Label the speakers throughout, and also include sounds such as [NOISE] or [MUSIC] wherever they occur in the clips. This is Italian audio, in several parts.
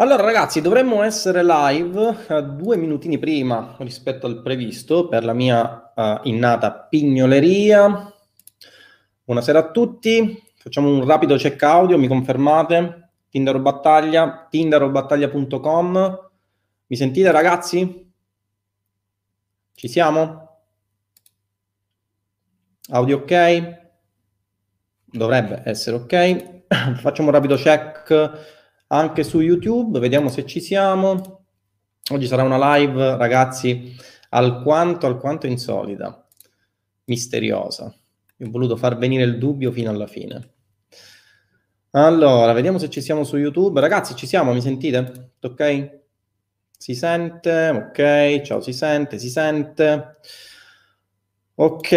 Speaker 1: Allora ragazzi, dovremmo essere live uh, due minutini prima rispetto al previsto per la mia uh, innata pignoleria. Buonasera a tutti, facciamo un rapido check audio, mi confermate? Tinder o Battaglia, tinderobattaglia.com. Mi sentite ragazzi? Ci siamo? Audio ok? Dovrebbe essere ok. [COUGHS] Facciamo un rapido check anche su YouTube, vediamo se ci siamo. Oggi sarà una live, ragazzi, alquanto, alquanto insolita, misteriosa. Ho voluto far venire il dubbio fino alla fine. Allora, vediamo se ci siamo su YouTube. Ragazzi, ci siamo, mi sentite? Ok? Si sente? Ok, ciao, si sente, si sente. Ok,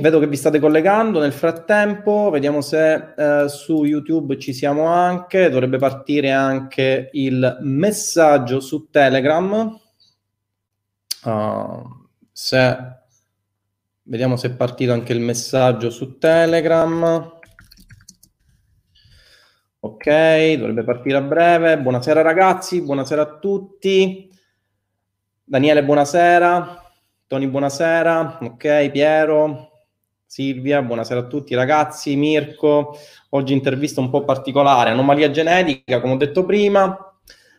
Speaker 1: vedo che vi state collegando nel frattempo, vediamo se eh, su YouTube ci siamo anche, dovrebbe partire anche il messaggio su Telegram. Uh, se... Vediamo se è partito anche il messaggio su Telegram. Ok, dovrebbe partire a breve. Buonasera ragazzi, buonasera a tutti. Daniele, buonasera. Tony, buonasera. Ok, Piero, Silvia, buonasera a tutti ragazzi. Mirko, oggi intervista un po' particolare, anomalia genetica, come ho detto prima.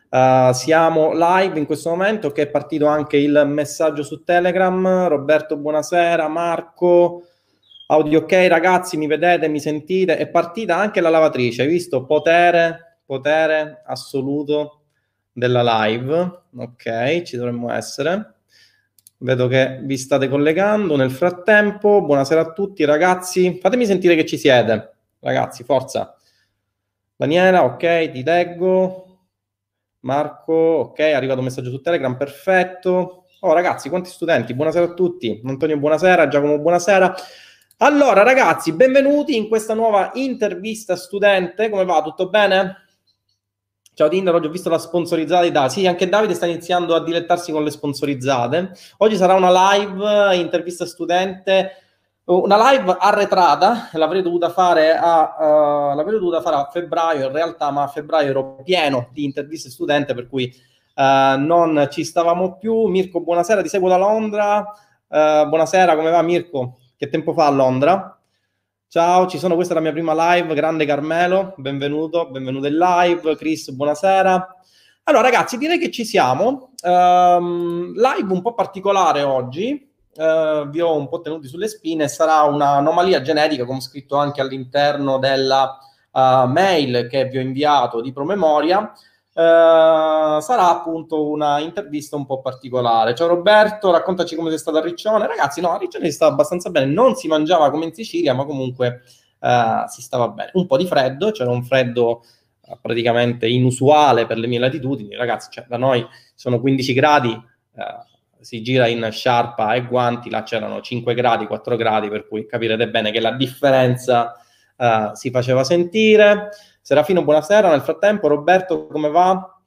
Speaker 1: Uh, siamo live in questo momento che è partito anche il messaggio su Telegram. Roberto, buonasera. Marco, audio ok ragazzi, mi vedete, mi sentite? È partita anche la lavatrice, hai visto? Potere, potere assoluto della live. Ok, ci dovremmo essere. Vedo che vi state collegando nel frattempo. Buonasera a tutti ragazzi. Fatemi sentire che ci siete. Ragazzi, forza. Daniela, ok, ti leggo. Marco, ok, è arrivato un messaggio su Telegram, perfetto. Oh ragazzi, quanti studenti? Buonasera a tutti. Antonio, buonasera. Giacomo, buonasera. Allora ragazzi, benvenuti in questa nuova intervista studente. Come va? Tutto bene? Ciao Tinder, oggi ho visto la sponsorizzata di Davide. Sì, anche Davide sta iniziando a dilettarsi con le sponsorizzate. Oggi sarà una live, intervista studente, una live arretrata, l'avrei dovuta fare a, uh, l'avrei dovuta fare a febbraio in realtà, ma a febbraio ero pieno di interviste studente, per cui uh, non ci stavamo più. Mirko, buonasera, ti seguo da Londra. Uh, buonasera, come va Mirko? Che tempo fa a Londra? Ciao, ci sono, questa è la mia prima live, grande Carmelo, benvenuto, benvenuto in live, Chris, buonasera. Allora ragazzi, direi che ci siamo, um, live un po' particolare oggi, uh, vi ho un po' tenuti sulle spine, sarà un'anomalia genetica, come scritto anche all'interno della uh, mail che vi ho inviato di promemoria, Uh, sarà appunto una intervista un po' particolare. Ciao Roberto, raccontaci come sei stato a Riccione. Ragazzi, no, a Riccione si stava abbastanza bene, non si mangiava come in Sicilia, ma comunque uh, si stava bene. Un po' di freddo, c'era un freddo uh, praticamente inusuale per le mie latitudini. Ragazzi, cioè, da noi sono 15 gradi, si gira in sciarpa e guanti, là c'erano 5 gradi, 4 gradi, per cui capirete bene che la differenza si faceva sentire. Serafino, buonasera. Nel frattempo, Roberto, come va?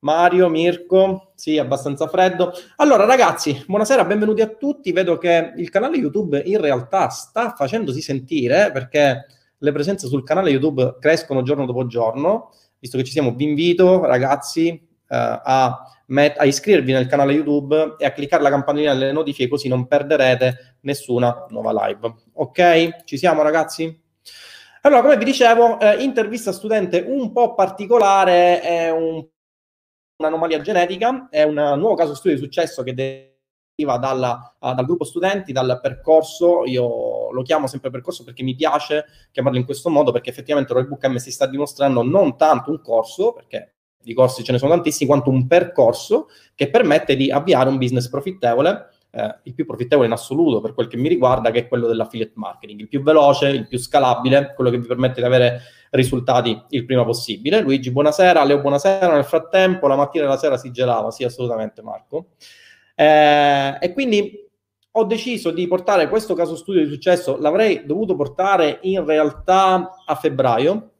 Speaker 1: Mario, Mirko, sì, abbastanza freddo. Allora, ragazzi, buonasera, benvenuti a tutti. Vedo che il canale YouTube in realtà sta facendosi sentire perché le presenze sul canale YouTube crescono giorno dopo giorno. Visto che ci siamo, vi invito, ragazzi, eh, a, met- a iscrivervi nel canale YouTube e a cliccare la campanellina delle notifiche così non perderete nessuna nuova live. Ok? Ci siamo, ragazzi? Allora, come vi dicevo, eh, intervista studente un po' particolare, è un, un'anomalia genetica, è un nuovo caso studio di successo che deriva dalla, uh, dal gruppo studenti, dal percorso, io lo chiamo sempre percorso perché mi piace chiamarlo in questo modo, perché effettivamente Roybook M si sta dimostrando non tanto un corso, perché di corsi ce ne sono tantissimi, quanto un percorso che permette di avviare un business profittevole eh, il più profittevole in assoluto per quel che mi riguarda, che è quello dell'affiliate marketing, il più veloce, il più scalabile, quello che vi permette di avere risultati il prima possibile. Luigi, buonasera, Leo, buonasera. Nel frattempo, la mattina e la sera si gelava, sì, assolutamente, Marco. Eh, e quindi ho deciso di portare questo caso studio di successo, l'avrei dovuto portare in realtà a febbraio,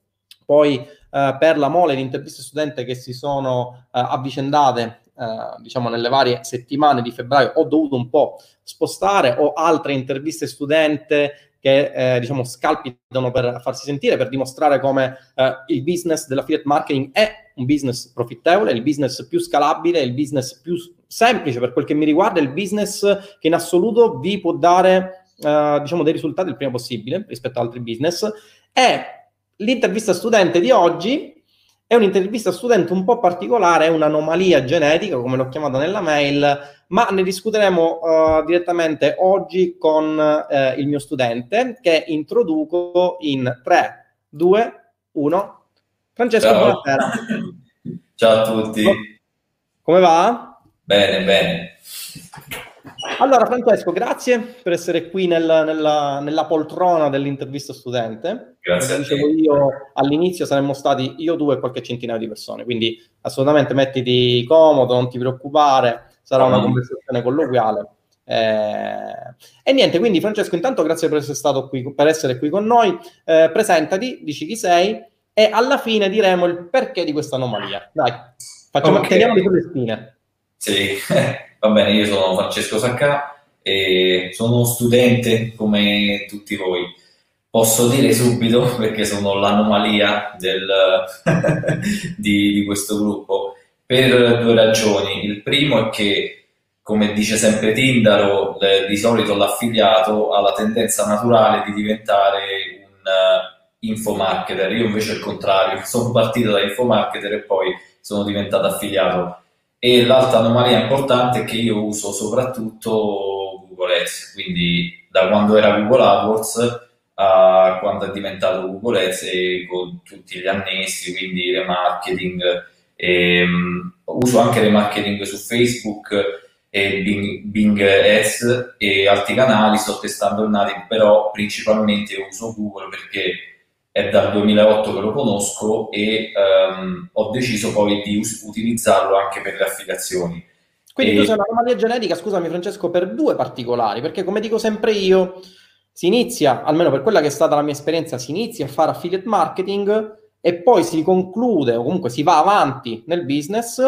Speaker 1: poi eh, per la mole di interviste studente che si sono eh, avvicendate eh, diciamo nelle varie settimane di febbraio ho dovuto un po' spostare, ho altre interviste studente che eh, diciamo scalpitano per farsi sentire, per dimostrare come eh, il business dell'affiliate marketing è un business profittevole, il business più scalabile, il business più semplice per quel che mi riguarda, il business che in assoluto vi può dare uh, diciamo dei risultati il prima possibile rispetto ad altri business. E l'intervista studente di oggi è un'intervista studente un po' particolare, è un'anomalia genetica, come l'ho chiamata nella mail, ma ne discuteremo uh, direttamente oggi con uh, il mio studente che introduco in 3, 2, 1. Francesco,
Speaker 2: Ciao.
Speaker 1: buonasera.
Speaker 2: Ciao a tutti.
Speaker 1: Come va?
Speaker 2: Bene, bene.
Speaker 1: Allora, Francesco, grazie per essere qui nel, nella, nella, poltrona dell'intervista studente.
Speaker 2: Grazie.
Speaker 1: Come dicevo io all'inizio saremmo stati io, due e qualche centinaio di persone, quindi assolutamente mettiti comodo, non ti preoccupare, sarà una conversazione colloquiale. Eh, e niente, quindi Francesco, intanto grazie per essere stato qui, per essere qui con noi. Eh, presentati, dici chi sei e alla fine diremo il perché di questa anomalia. Dai, facciamo, okay. teniamoli sulle spine.
Speaker 2: Sì, [LAUGHS] va bene, io sono Francesco Sacca e sono uno studente come tutti voi. Posso dire subito, perché sono l'anomalia del, [LAUGHS] di, di questo gruppo, per due ragioni. Il primo è che come dice sempre Tindaro, eh, di solito l'affiliato ha la tendenza naturale di diventare un uh, infomarketer. Io invece il contrario, [LAUGHS] sono partito da infomarketer e poi sono diventato affiliato. E l'altra anomalia importante è che io uso soprattutto Google Ads, quindi da quando era Google AdWords a quando è diventato Google Ads e con tutti gli annessi, quindi remarketing. E, um, uso anche remarketing su Facebook e Bing, Bing Ads e altri canali, sto testando il Native, però principalmente uso Google perché è dal 2008 che lo conosco e um, ho deciso poi di us- utilizzarlo anche per le affiliazioni.
Speaker 1: Quindi e... tu sei una anomalia genetica, scusami Francesco, per due particolari, perché come dico sempre io, si inizia, almeno per quella che è stata la mia esperienza, si inizia a fare affiliate marketing e poi si conclude o comunque si va avanti nel business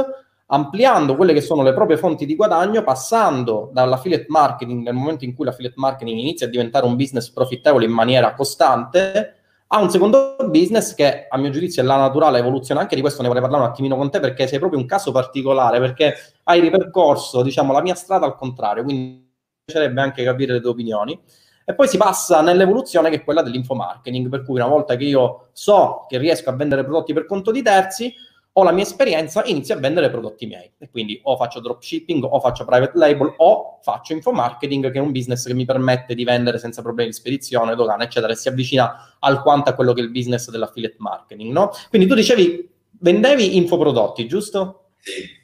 Speaker 1: ampliando quelle che sono le proprie fonti di guadagno, passando dall'affiliate marketing nel momento in cui l'affiliate marketing inizia a diventare un business profittevole in maniera costante, a un secondo business che a mio giudizio è la naturale evoluzione, anche di questo ne vorrei parlare un attimino con te perché sei proprio un caso particolare, perché hai ripercorso, diciamo, la mia strada al contrario, quindi mi piacerebbe anche capire le tue opinioni. E poi si passa nell'evoluzione che è quella dell'infomarketing, per cui una volta che io so che riesco a vendere prodotti per conto di terzi, ho la mia esperienza, inizio a vendere prodotti miei. E quindi o faccio dropshipping, o faccio private label, o faccio infomarketing, che è un business che mi permette di vendere senza problemi di spedizione, dogana, eccetera, e si avvicina alquanto a quello che è il business dell'affiliate marketing, no? Quindi tu dicevi, vendevi infoprodotti, giusto?
Speaker 2: Sì.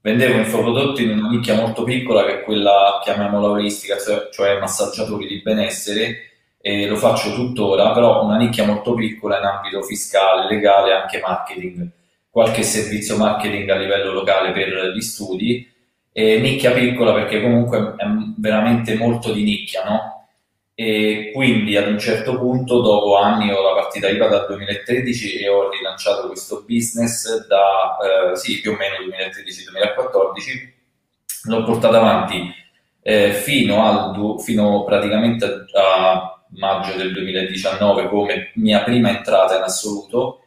Speaker 2: Vendevo infoprodotti in una nicchia molto piccola che è quella, chiamiamola olistica, cioè, cioè massaggiatori di benessere, e lo faccio tuttora, però una nicchia molto piccola in ambito fiscale, legale e anche marketing qualche servizio marketing a livello locale per gli studi, e nicchia piccola perché comunque è veramente molto di nicchia, no? E quindi ad un certo punto, dopo anni, ho la partita IVA dal 2013 e ho rilanciato questo business da, eh, sì, più o meno 2013-2014, l'ho portato avanti eh, fino, al, fino praticamente a maggio del 2019 come mia prima entrata in assoluto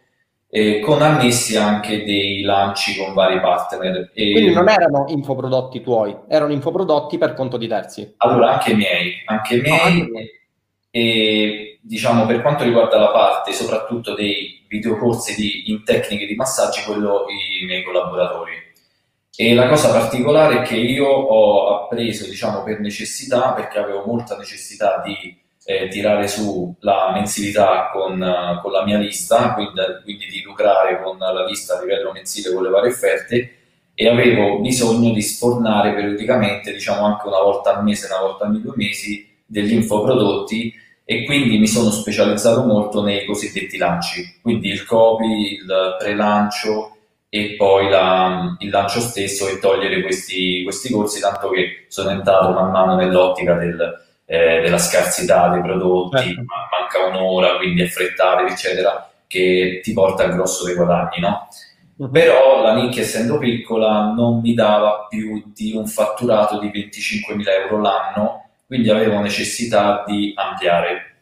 Speaker 2: eh, con annessi anche dei lanci con vari partner.
Speaker 1: E... Quindi non erano infoprodotti tuoi, erano infoprodotti per conto di terzi.
Speaker 2: Allora, anche miei, anche miei. Oh, anche... E diciamo per quanto riguarda la parte soprattutto dei videocorsi di, in tecniche di massaggi, quello i miei collaboratori. E la cosa particolare è che io ho appreso, diciamo, per necessità, perché avevo molta necessità di eh, tirare su la mensilità con, uh, con la mia lista, quindi, quindi, di lucrare con la lista a livello mensile con le varie offerte e avevo bisogno di sfornare periodicamente, diciamo anche una volta al mese, una volta ogni due mesi, degli infoprodotti e quindi mi sono specializzato molto nei cosiddetti lanci, quindi il copy, il pre-lancio e poi la, il lancio stesso e togliere questi, questi corsi, tanto che sono entrato man mano nell'ottica del, eh, della scarsità dei prodotti, certo. manca un'ora, quindi affrettatevi, eccetera, che ti porta al grosso dei guadagni, no? Uh-huh. Però la nicchia, essendo piccola, non mi dava più di un fatturato di 25.000 euro l'anno, quindi avevo necessità di ampliare.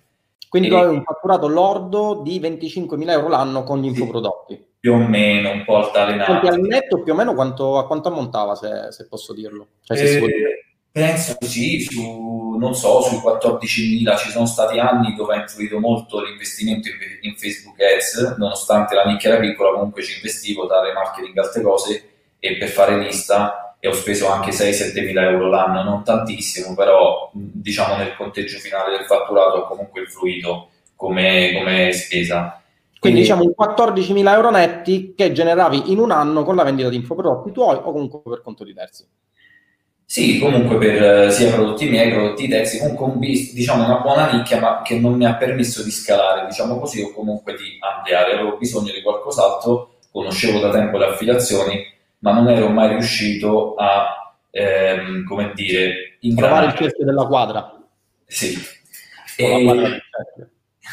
Speaker 1: Quindi tu avevi un fatturato lordo di 25.000 euro l'anno con gli infoprodotti. Sì,
Speaker 2: più o meno, un po' altalenante.
Speaker 1: Senti, al netto più o meno quanto, a quanto ammontava, se, se posso dirlo? Cioè, se
Speaker 2: eh, penso sì, su, non so, sui 14.000 ci sono stati anni dove ha influito molto l'investimento in, in Facebook Ads, nonostante la nicchia era piccola, comunque ci investivo, dare marketing, altre cose, e per fare lista e ho speso anche 6-7 mila euro l'anno, non tantissimo, però diciamo nel conteggio finale del fatturato ha comunque influito come, come spesa.
Speaker 1: Quindi diciamo un 14.000 euro netti che generavi in un anno con la vendita di infoprodotti tuoi o comunque per conto di terzi.
Speaker 2: Sì, comunque per sia prodotti miei, prodotti terzi, comunque un bis, diciamo una buona nicchia, ma che non mi ha permesso di scalare, diciamo così, o comunque di ampliare. Avevo bisogno di qualcos'altro, conoscevo da tempo le affiliazioni, ma non ero mai riuscito a, ehm, come dire,
Speaker 1: trovare il cerchio della quadra.
Speaker 2: Sì. E,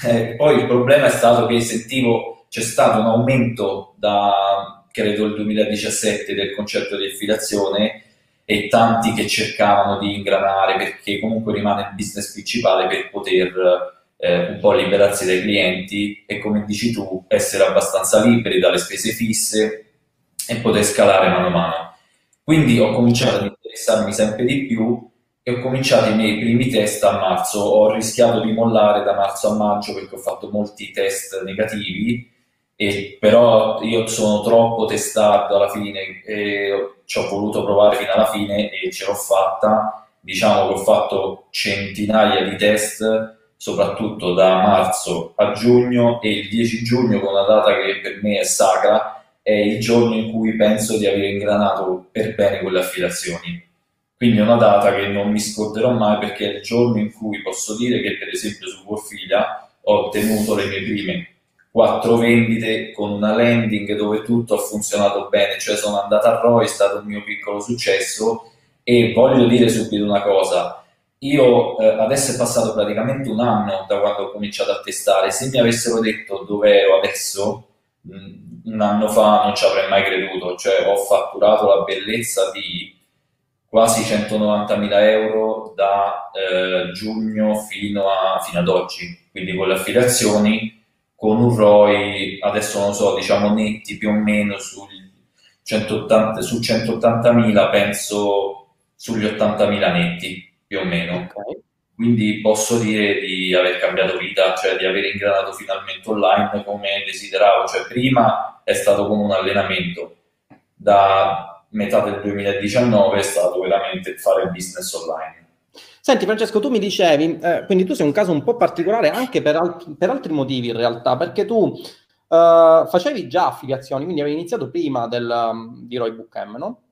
Speaker 2: eh, poi il problema è stato che sentivo c'è stato un aumento da credo il 2017 del concetto di affiliazione e tanti che cercavano di ingranare perché comunque rimane il business principale per poter eh, un po' liberarsi dai clienti e come dici tu essere abbastanza liberi dalle spese fisse e poter scalare mano a mano. Quindi ho cominciato ad interessarmi sempre di più e ho cominciato i miei primi test a marzo. Ho rischiato di mollare da marzo a maggio perché ho fatto molti test negativi, e però io sono troppo testardo alla fine e ci ho voluto provare fino alla fine e ce l'ho fatta. Diciamo che ho fatto centinaia di test soprattutto da marzo a giugno e il 10 giugno con una data che per me è sacra è il giorno in cui penso di aver ingranato per bene quelle affiliazioni. Quindi è una data che non mi scorderò mai perché è il giorno in cui posso dire che per esempio su Warfilia ho ottenuto le mie prime quattro vendite con una landing dove tutto ha funzionato bene, cioè sono andata a ROI, è stato un mio piccolo successo. E voglio dire subito una cosa, io eh, adesso è passato praticamente un anno da quando ho cominciato a testare, se mi avessero detto dove ero adesso, mh, un anno fa non ci avrei mai creduto, cioè ho fatturato la bellezza di quasi 190.000 euro da eh, giugno fino, a, fino ad oggi, quindi con le affiliazioni, con un ROI, adesso non so, diciamo netti più o meno sul 180, su 180.000, penso sugli 80.000 netti più o meno. Okay. Quindi posso dire di aver cambiato vita, cioè di aver ingranato finalmente online come desideravo. Cioè, prima è stato come un allenamento, da metà del 2019 è stato veramente fare business online.
Speaker 1: Senti Francesco, tu mi dicevi, eh, quindi tu sei un caso un po' particolare anche per, alt- per altri motivi in realtà, perché tu Uh, facevi già affiliazioni, quindi avevi iniziato prima del, um, di Roy Book M, no?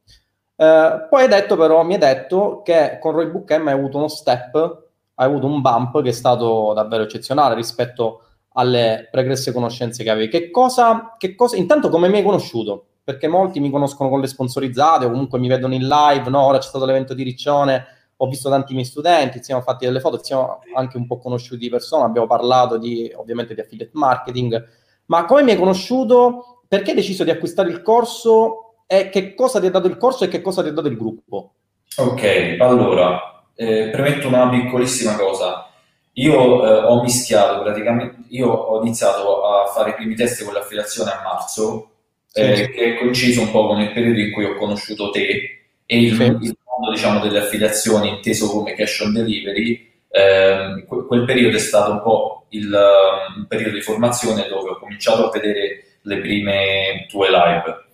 Speaker 1: Uh, poi hai detto però, mi hai detto che con Roy Book M hai avuto uno step hai avuto un bump che è stato davvero eccezionale rispetto alle pregresse conoscenze che avevi. Che cosa, che cosa, intanto come mi hai conosciuto? Perché molti mi conoscono con le sponsorizzate o comunque mi vedono in live, no? Ora c'è stato l'evento di Riccione, ho visto tanti miei studenti, ci siamo fatti delle foto, ci siamo anche un po' conosciuti di persona, abbiamo parlato di, ovviamente di affiliate marketing, ma come mi hai conosciuto? Perché hai deciso di acquistare il corso e che cosa ti ha dato il corso e che cosa ti ha dato il gruppo?
Speaker 2: Ok, allora, eh, premetto una piccolissima cosa. Io eh, ho mischiato praticamente, io ho iniziato a fare i primi test con l'affiliazione a marzo, eh, sì. che è coinciso un po' con il periodo in cui ho conosciuto te e il, sì. il mondo diciamo, delle affiliazioni inteso come cash on delivery. Eh, quel periodo è stato un po' il, il periodo di formazione dove ho cominciato a vedere le prime tue live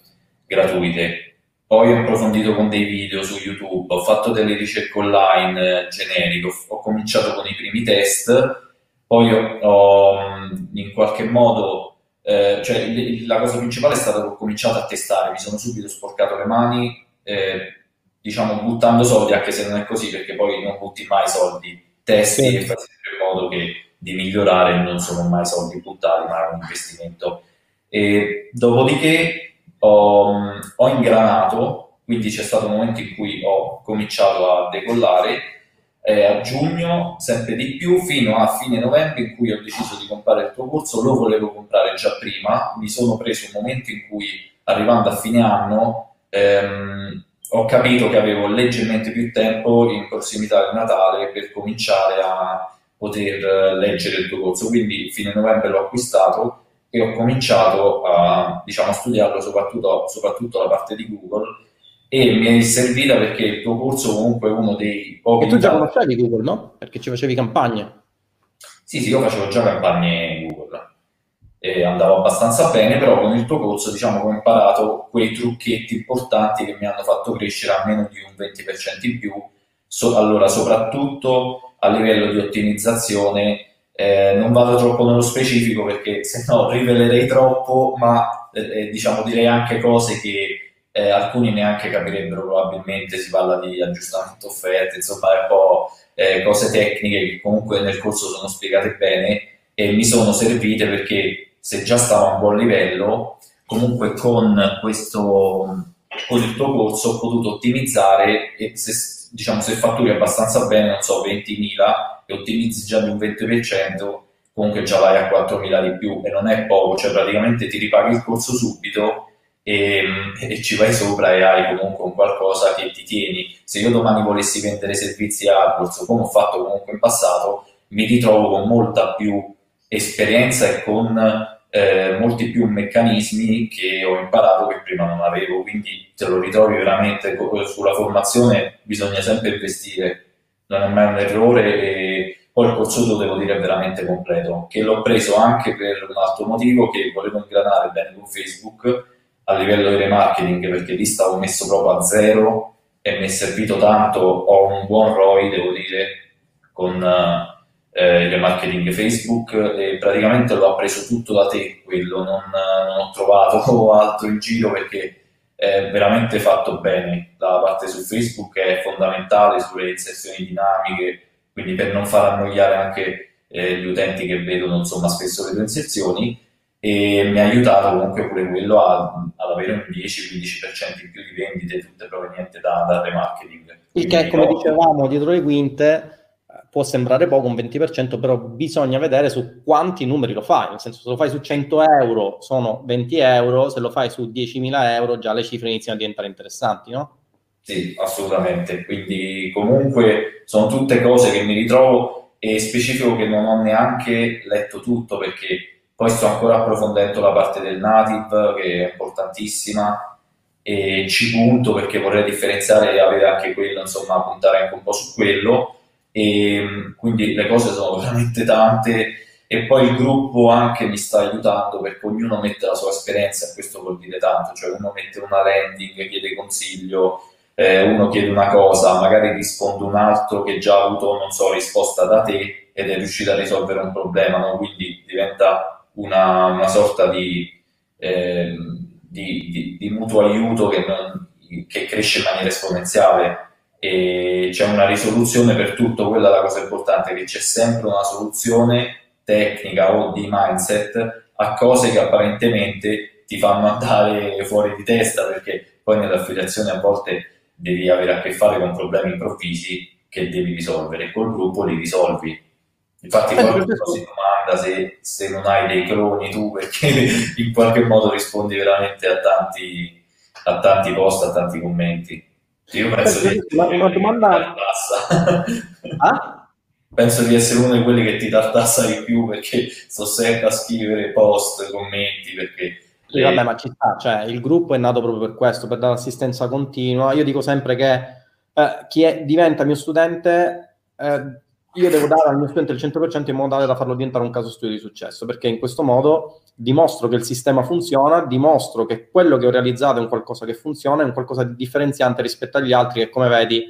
Speaker 2: gratuite poi ho approfondito con dei video su YouTube, ho fatto delle ricerche online eh, generiche, ho, ho, cominciato con i primi test, poi ho, ho in qualche modo, eh, cioè la cosa principale è stata che ho cominciato a testare, mi sono subito sporcato le mani, eh, diciamo buttando soldi, anche se non è così, perché poi non butti mai soldi, testi sì. e fai sempre in modo che di migliorare non sono mai soldi buttati, ma è un investimento. E dopodiché ho, ho ingranato, quindi c'è stato un momento in cui ho cominciato a decollare eh, a giugno sempre di più fino a fine novembre in cui ho deciso di comprare il tuo corso, lo volevo comprare già prima, mi sono preso un momento in cui arrivando a fine anno ehm, ho capito che avevo leggermente più tempo in prossimità del Natale per cominciare a poter leggere il tuo corso. Quindi fine novembre l'ho acquistato e ho cominciato a, diciamo, studiarlo soprattutto, soprattutto la parte di Google e mi è servita perché il tuo corso comunque è uno dei pochi...
Speaker 1: E tu già conoscevi Google, no? Perché ci facevi campagne.
Speaker 2: Sì, sì, io facevo già campagne Google e andavo abbastanza bene, però con il tuo corso diciamo ho imparato quei trucchetti importanti che mi hanno fatto crescere almeno di un 20% in più. So, allora, soprattutto a livello di ottimizzazione, eh, non vado troppo nello specifico perché [LAUGHS] se no rivelerei troppo, ma eh, eh diciamo direi anche cose che eh, alcuni neanche capirebbero probabilmente, si parla di aggiustamento offerte, insomma un po' eh, cose tecniche che comunque nel corso sono spiegate bene e mi sono servite perché se già stavo a un buon livello, comunque con questo con il tuo corso ho potuto ottimizzare e se, diciamo, se fatturi abbastanza bene, non so, 20.000 e ottimizzi già di un 20%, comunque già vai a 4.000 di più e non è poco, cioè praticamente ti ripaghi il corso subito e, e, ci vai sopra e hai comunque un qualcosa che ti tieni. Se io domani volessi vendere servizi AdWords, come ho fatto comunque in passato, mi ritrovo con molta più esperienza e con eh, molti più meccanismi che ho imparato che prima non avevo, quindi te lo ritrovi veramente sulla formazione, bisogna sempre investire, non è mai un errore e poi il corso devo dire è veramente completo, che l'ho preso anche per un altro motivo che volevo ingranare bene con Facebook a livello di remarketing perché lì stavo messo proprio a zero e mi è servito tanto, ho un buon ROI devo dire con eh, il remarketing Facebook e praticamente l'ho preso tutto da te quello, non, non ho trovato [LAUGHS] altro in giro perché è veramente fatto bene, la parte su Facebook è fondamentale sulle inserzioni dinamiche, quindi per non far annoiare anche eh, gli utenti che vedono insomma spesso le tue inserzioni. E mi ha aiutato comunque pure quello a, ad avere un 10-15% in più di vendite tutte provenienti da, dal remarketing.
Speaker 1: Il che, come dicevamo, dietro le quinte può sembrare poco, un 20%, però bisogna vedere su quanti numeri lo fai, nel senso se lo fai su 100 euro sono 20 euro, se lo fai su 10.000 euro già le cifre iniziano a diventare interessanti, no?
Speaker 2: Sì, assolutamente, quindi comunque sono tutte cose che mi ritrovo e specifico che non ho neanche letto tutto perché poi sto ancora approfondendo la parte del native, che è importantissima, e ci punto perché vorrei differenziare e avere anche quello, insomma, puntare anche un po' su quello. E quindi le cose sono veramente tante e poi il gruppo anche mi sta aiutando perché ognuno mette la sua esperienza e questo vuol dire tanto, cioè uno mette una landing, chiede consiglio, eh, uno chiede una cosa, magari risponde un altro che già ha avuto, non so, risposta da te ed è riuscito a risolvere un problema, no? quindi diventa una, una sorta di, eh, di, di, di, mutuo aiuto che, non, che cresce in maniera esponenziale e c'è una risoluzione per tutto, quella è la cosa importante, che c'è sempre una soluzione tecnica o di mindset a cose che apparentemente ti fanno andare fuori di testa perché poi nell'affiliazione a volte devi avere a che fare con problemi improvvisi che devi risolvere, col gruppo li risolvi. Infatti eh, qualcuno si domanda se, se, non hai dei cloni tu perché [LAUGHS] in qualche modo rispondi veramente a tanti, a tanti post, a tanti commenti. Io penso di
Speaker 1: una, una domanda...
Speaker 2: ah? Penso di essere uno di quelli che ti tartassa di più perché sto sempre a scrivere post, commenti, perché...
Speaker 1: Sì, vabbè, ma ci sta, cioè il gruppo è nato proprio per questo, per dare assistenza continua. Io dico sempre che eh, chi è, diventa mio studente eh, io devo dare al mio studente il 100% in modo tale da farlo diventare un caso studio di successo, perché in questo modo dimostro che il sistema funziona, dimostro che quello che ho realizzato è un qualcosa che funziona, è un qualcosa di differenziante rispetto agli altri che, come vedi,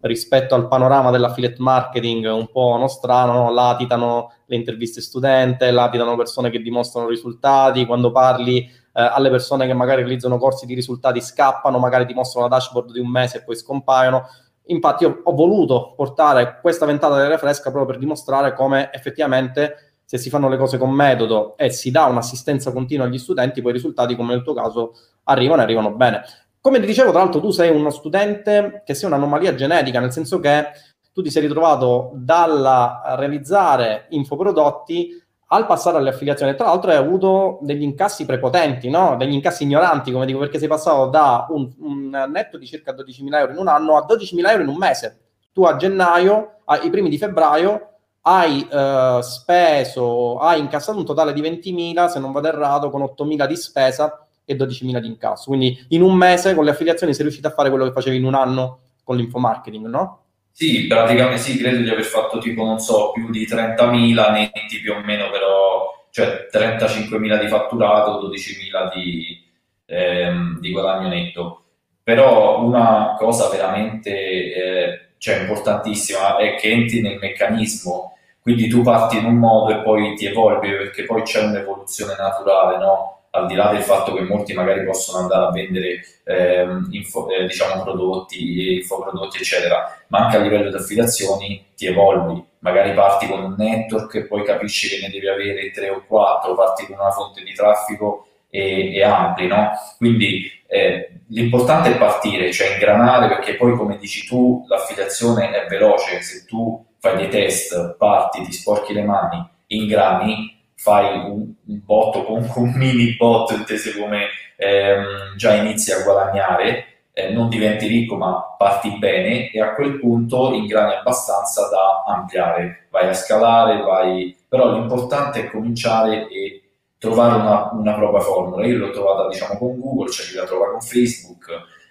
Speaker 1: rispetto al panorama dell'affiliate marketing un po' nostrano, no? latitano le interviste studente, latitano persone che dimostrano risultati, quando parli eh, alle persone che magari realizzano corsi di risultati scappano, magari ti mostrano la dashboard di un mese e poi scompaiono Infatti io ho voluto portare questa ventata dell'aria fresca proprio per dimostrare come effettivamente se si fanno le cose con metodo e si dà un'assistenza continua agli studenti, poi i risultati, come nel tuo caso, arrivano e arrivano bene. Come ti dicevo, tra l'altro, tu sei uno studente che sei un'anomalia genetica, nel senso che tu ti sei ritrovato dal realizzare infoprodotti al passare alle affiliazioni, tra l'altro hai avuto degli incassi prepotenti, no? degli incassi ignoranti, come dico, perché sei passato da un, un netto di circa 12.000 euro in un anno a 12.000 euro in un mese. Tu a gennaio, ai primi di febbraio, hai eh, speso, hai incassato un totale di 20.000, se non vado errato, con 8.000 di spesa e 12.000 di incasso. Quindi in un mese con le affiliazioni sei riuscito a fare quello che facevi in un anno con l'infomarketing, no?
Speaker 2: Sì, praticamente sì, credo di aver fatto tipo, non so, più di 30.000 netti più o meno, però, cioè 35.000 di fatturato, 12.000 di, ehm, di guadagno netto. Però una cosa veramente eh, cioè, importantissima è che entri nel meccanismo, quindi tu parti in un modo e poi ti evolvi perché poi c'è un'evoluzione naturale, no? al di là del fatto che molti magari possono andare a vendere ehm, info, eh, diciamo prodotti, infoprodotti, eccetera, ma anche a livello di affiliazioni ti evolvi. Magari parti con un network e poi capisci che ne devi avere tre o quattro, parti con una fonte di traffico e, e ampli, no? Quindi eh, l'importante è partire, cioè ingranare, perché poi come dici tu, l'affiliazione è veloce, se tu fai dei test, parti, ti sporchi le mani, ingrani, fai un, un bot comunque un mini bot, intese come ehm, già inizi a guadagnare, eh, non diventi ricco ma parti bene e a quel punto ingrani abbastanza da ampliare, vai a scalare, vai... però l'importante è cominciare e trovare una, una propria formula. Io l'ho trovata diciamo con Google, c'è chi la trova con Facebook,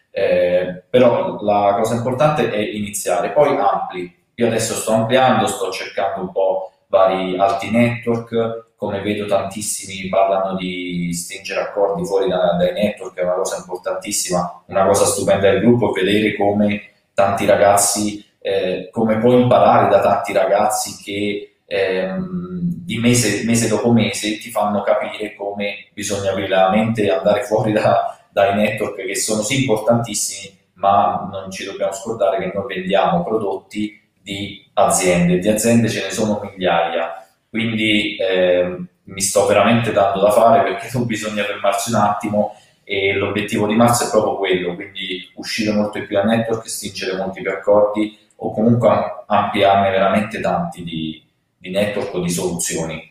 Speaker 2: eh, però la cosa importante è iniziare, poi ampli. Io adesso sto ampliando, sto cercando un po' vari alti network, come vedo tantissimi parlano di stringere accordi fuori da, dai network, è una cosa importantissima, una cosa stupenda del gruppo vedere come tanti ragazzi, eh, come puoi imparare da tanti ragazzi che ehm, di mese, mese, dopo mese ti fanno capire come bisogna aprire la mente e andare fuori da, dai network che sono sì importantissimi, ma non ci dobbiamo scordare che noi vendiamo prodotti di aziende, di aziende ce ne sono migliaia. Quindi eh, mi sto veramente dando da fare perché [LAUGHS] non bisogna fermarsi un attimo e l'obiettivo di marzo è proprio quello, quindi uscire molto più a network, stringere molti più accordi o comunque ampliarne veramente tanti di, di network o di soluzioni.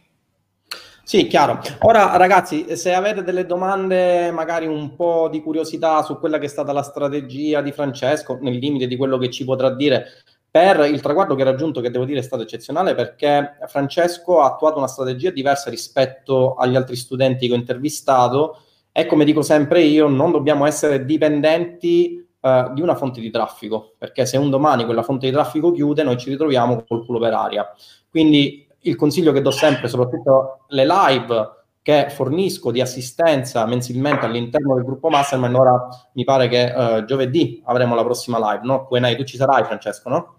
Speaker 1: Sì, chiaro. Ora ragazzi, se avete delle domande, magari un po' di curiosità su quella che è stata la strategia di Francesco, nel limite di quello che ci potrà dire, per il traguardo che ha raggiunto, che devo dire è stato eccezionale, perché Francesco ha attuato una strategia diversa rispetto agli altri studenti che ho intervistato e come dico sempre io, non dobbiamo essere dipendenti uh, di una fonte di traffico, perché se un domani quella fonte di traffico chiude, noi ci ritroviamo col culo per aria. Quindi il consiglio che do sempre, soprattutto le live che fornisco di assistenza mensilmente all'interno del gruppo Mastermind, ora mi pare che uh, giovedì avremo la prossima live, no? Q&A, tu ci sarai Francesco, no?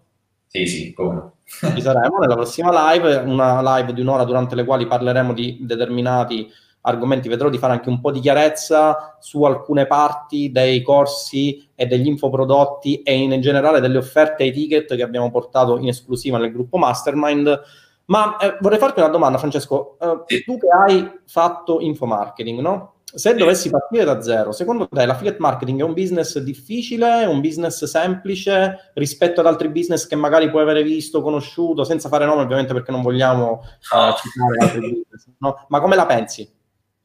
Speaker 2: Sì, sì, come
Speaker 1: Ci saremo nella prossima live, una live di un'ora durante le quali parleremo di determinati argomenti. Vedrò di fare anche un po' di chiarezza su alcune parti dei corsi e degli infoprodotti e in generale delle offerte ai ticket che abbiamo portato in esclusiva nel gruppo Mastermind. Ma eh, vorrei farti una domanda, Francesco. Eh. Tu che hai fatto infomarketing, no? Se dovessi partire da zero, secondo te l'affiliate marketing è un business difficile, un business semplice rispetto ad altri business che magari puoi avere visto, conosciuto, senza fare nome ovviamente perché non vogliamo uh, citare altri business, no? Ma come la pensi?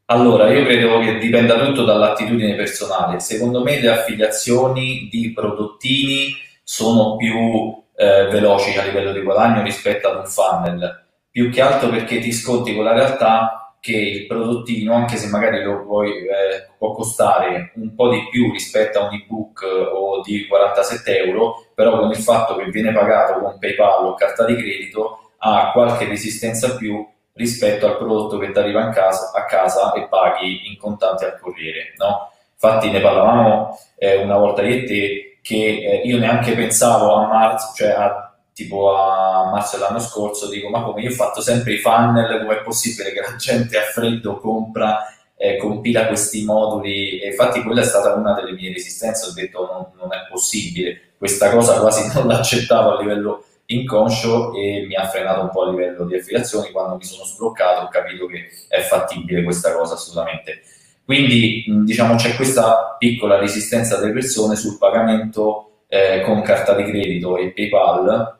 Speaker 2: Allora, io credo che dipenda tutto dall'attitudine personale. Secondo me le affiliazioni di prodottini sono più eh, veloci a livello di guadagno rispetto ad un funnel, più che altro perché ti sconti con la realtà che il prodottino, anche se magari lo puoi, eh, può costare un po' di più rispetto a un ebook o di 47 euro, però con il fatto che viene pagato con PayPal o carta di credito ha qualche resistenza più rispetto al prodotto che ti arriva casa, a casa e paghi in contanti al corriere. No? Infatti ne parlavamo eh, una volta e te che eh, io neanche pensavo a marzo, cioè a tipo a marzo dell'anno scorso, dico ma come io ho fatto sempre i funnel, com'è possibile che la gente a freddo compra, eh, compila questi moduli e infatti quella è stata una delle mie resistenze, ho detto non, non è possibile, questa cosa quasi non l'accettavo a livello inconscio e mi ha frenato un po' a livello di affiliazioni, quando mi sono sbloccato ho capito che è fattibile questa cosa assolutamente. Quindi diciamo c'è questa piccola resistenza delle persone sul pagamento eh, con carta di credito e PayPal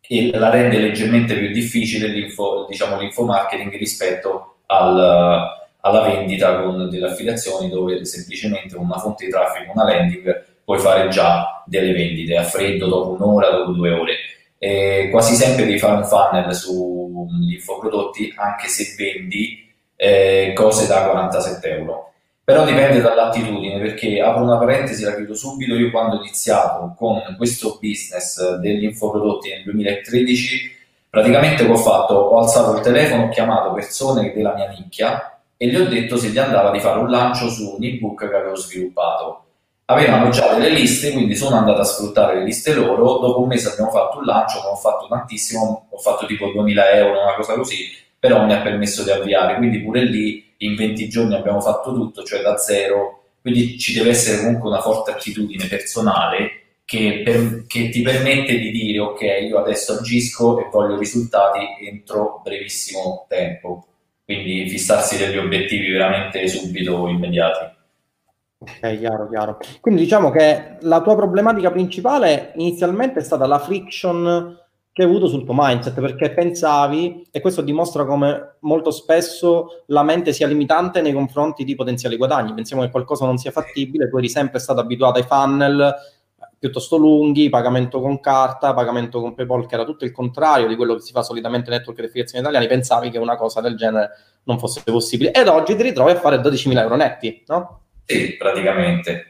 Speaker 2: e la rende leggermente più difficile l'info, diciamo, l'infomarketing rispetto al, alla vendita con delle affiliazioni dove semplicemente con una fonte di traffico, una landing, puoi fare già delle vendite a freddo dopo un'ora, dopo due ore. Eh, quasi sempre devi fare un funnel sugli infoprodotti anche se vendi eh, cose da 47 euro. Però dipende dall'attitudine, perché apro una parentesi, la chiudo subito, io quando ho iniziato con questo business degli infoprodotti nel 2013, praticamente ho fatto? Ho alzato il telefono, ho chiamato persone della mia nicchia e gli ho detto se gli andava di fare un lancio su un ebook che avevo sviluppato. Avevano già delle liste, quindi sono andato a sfruttare le liste loro, dopo un mese abbiamo fatto un lancio, non ho fatto tantissimo, ho fatto tipo 2000 euro, una cosa così, però mi ha permesso di avviare, quindi pure lì in 20 giorni abbiamo fatto tutto, cioè da zero, quindi ci deve essere comunque una forte attitudine personale che, per, che, ti permette di dire ok, io adesso agisco e voglio risultati entro brevissimo tempo, quindi fissarsi degli obiettivi veramente subito immediati.
Speaker 1: Ok, chiaro, chiaro. Quindi diciamo che la tua problematica principale inizialmente è stata la friction che hai avuto sul tuo mindset, perché pensavi, e questo dimostra come molto spesso la mente sia limitante nei confronti di potenziali guadagni. Pensiamo che qualcosa non sia fattibile, tu eri sempre stato abituato ai funnel piuttosto lunghi, pagamento con carta, pagamento con PayPal, che era tutto il contrario di quello che si fa solitamente nei network di affiliazione italiani, pensavi che una cosa del genere non fosse possibile. Ed oggi ti ritrovi a fare 12.000 euro netti, no?
Speaker 2: Sì, praticamente.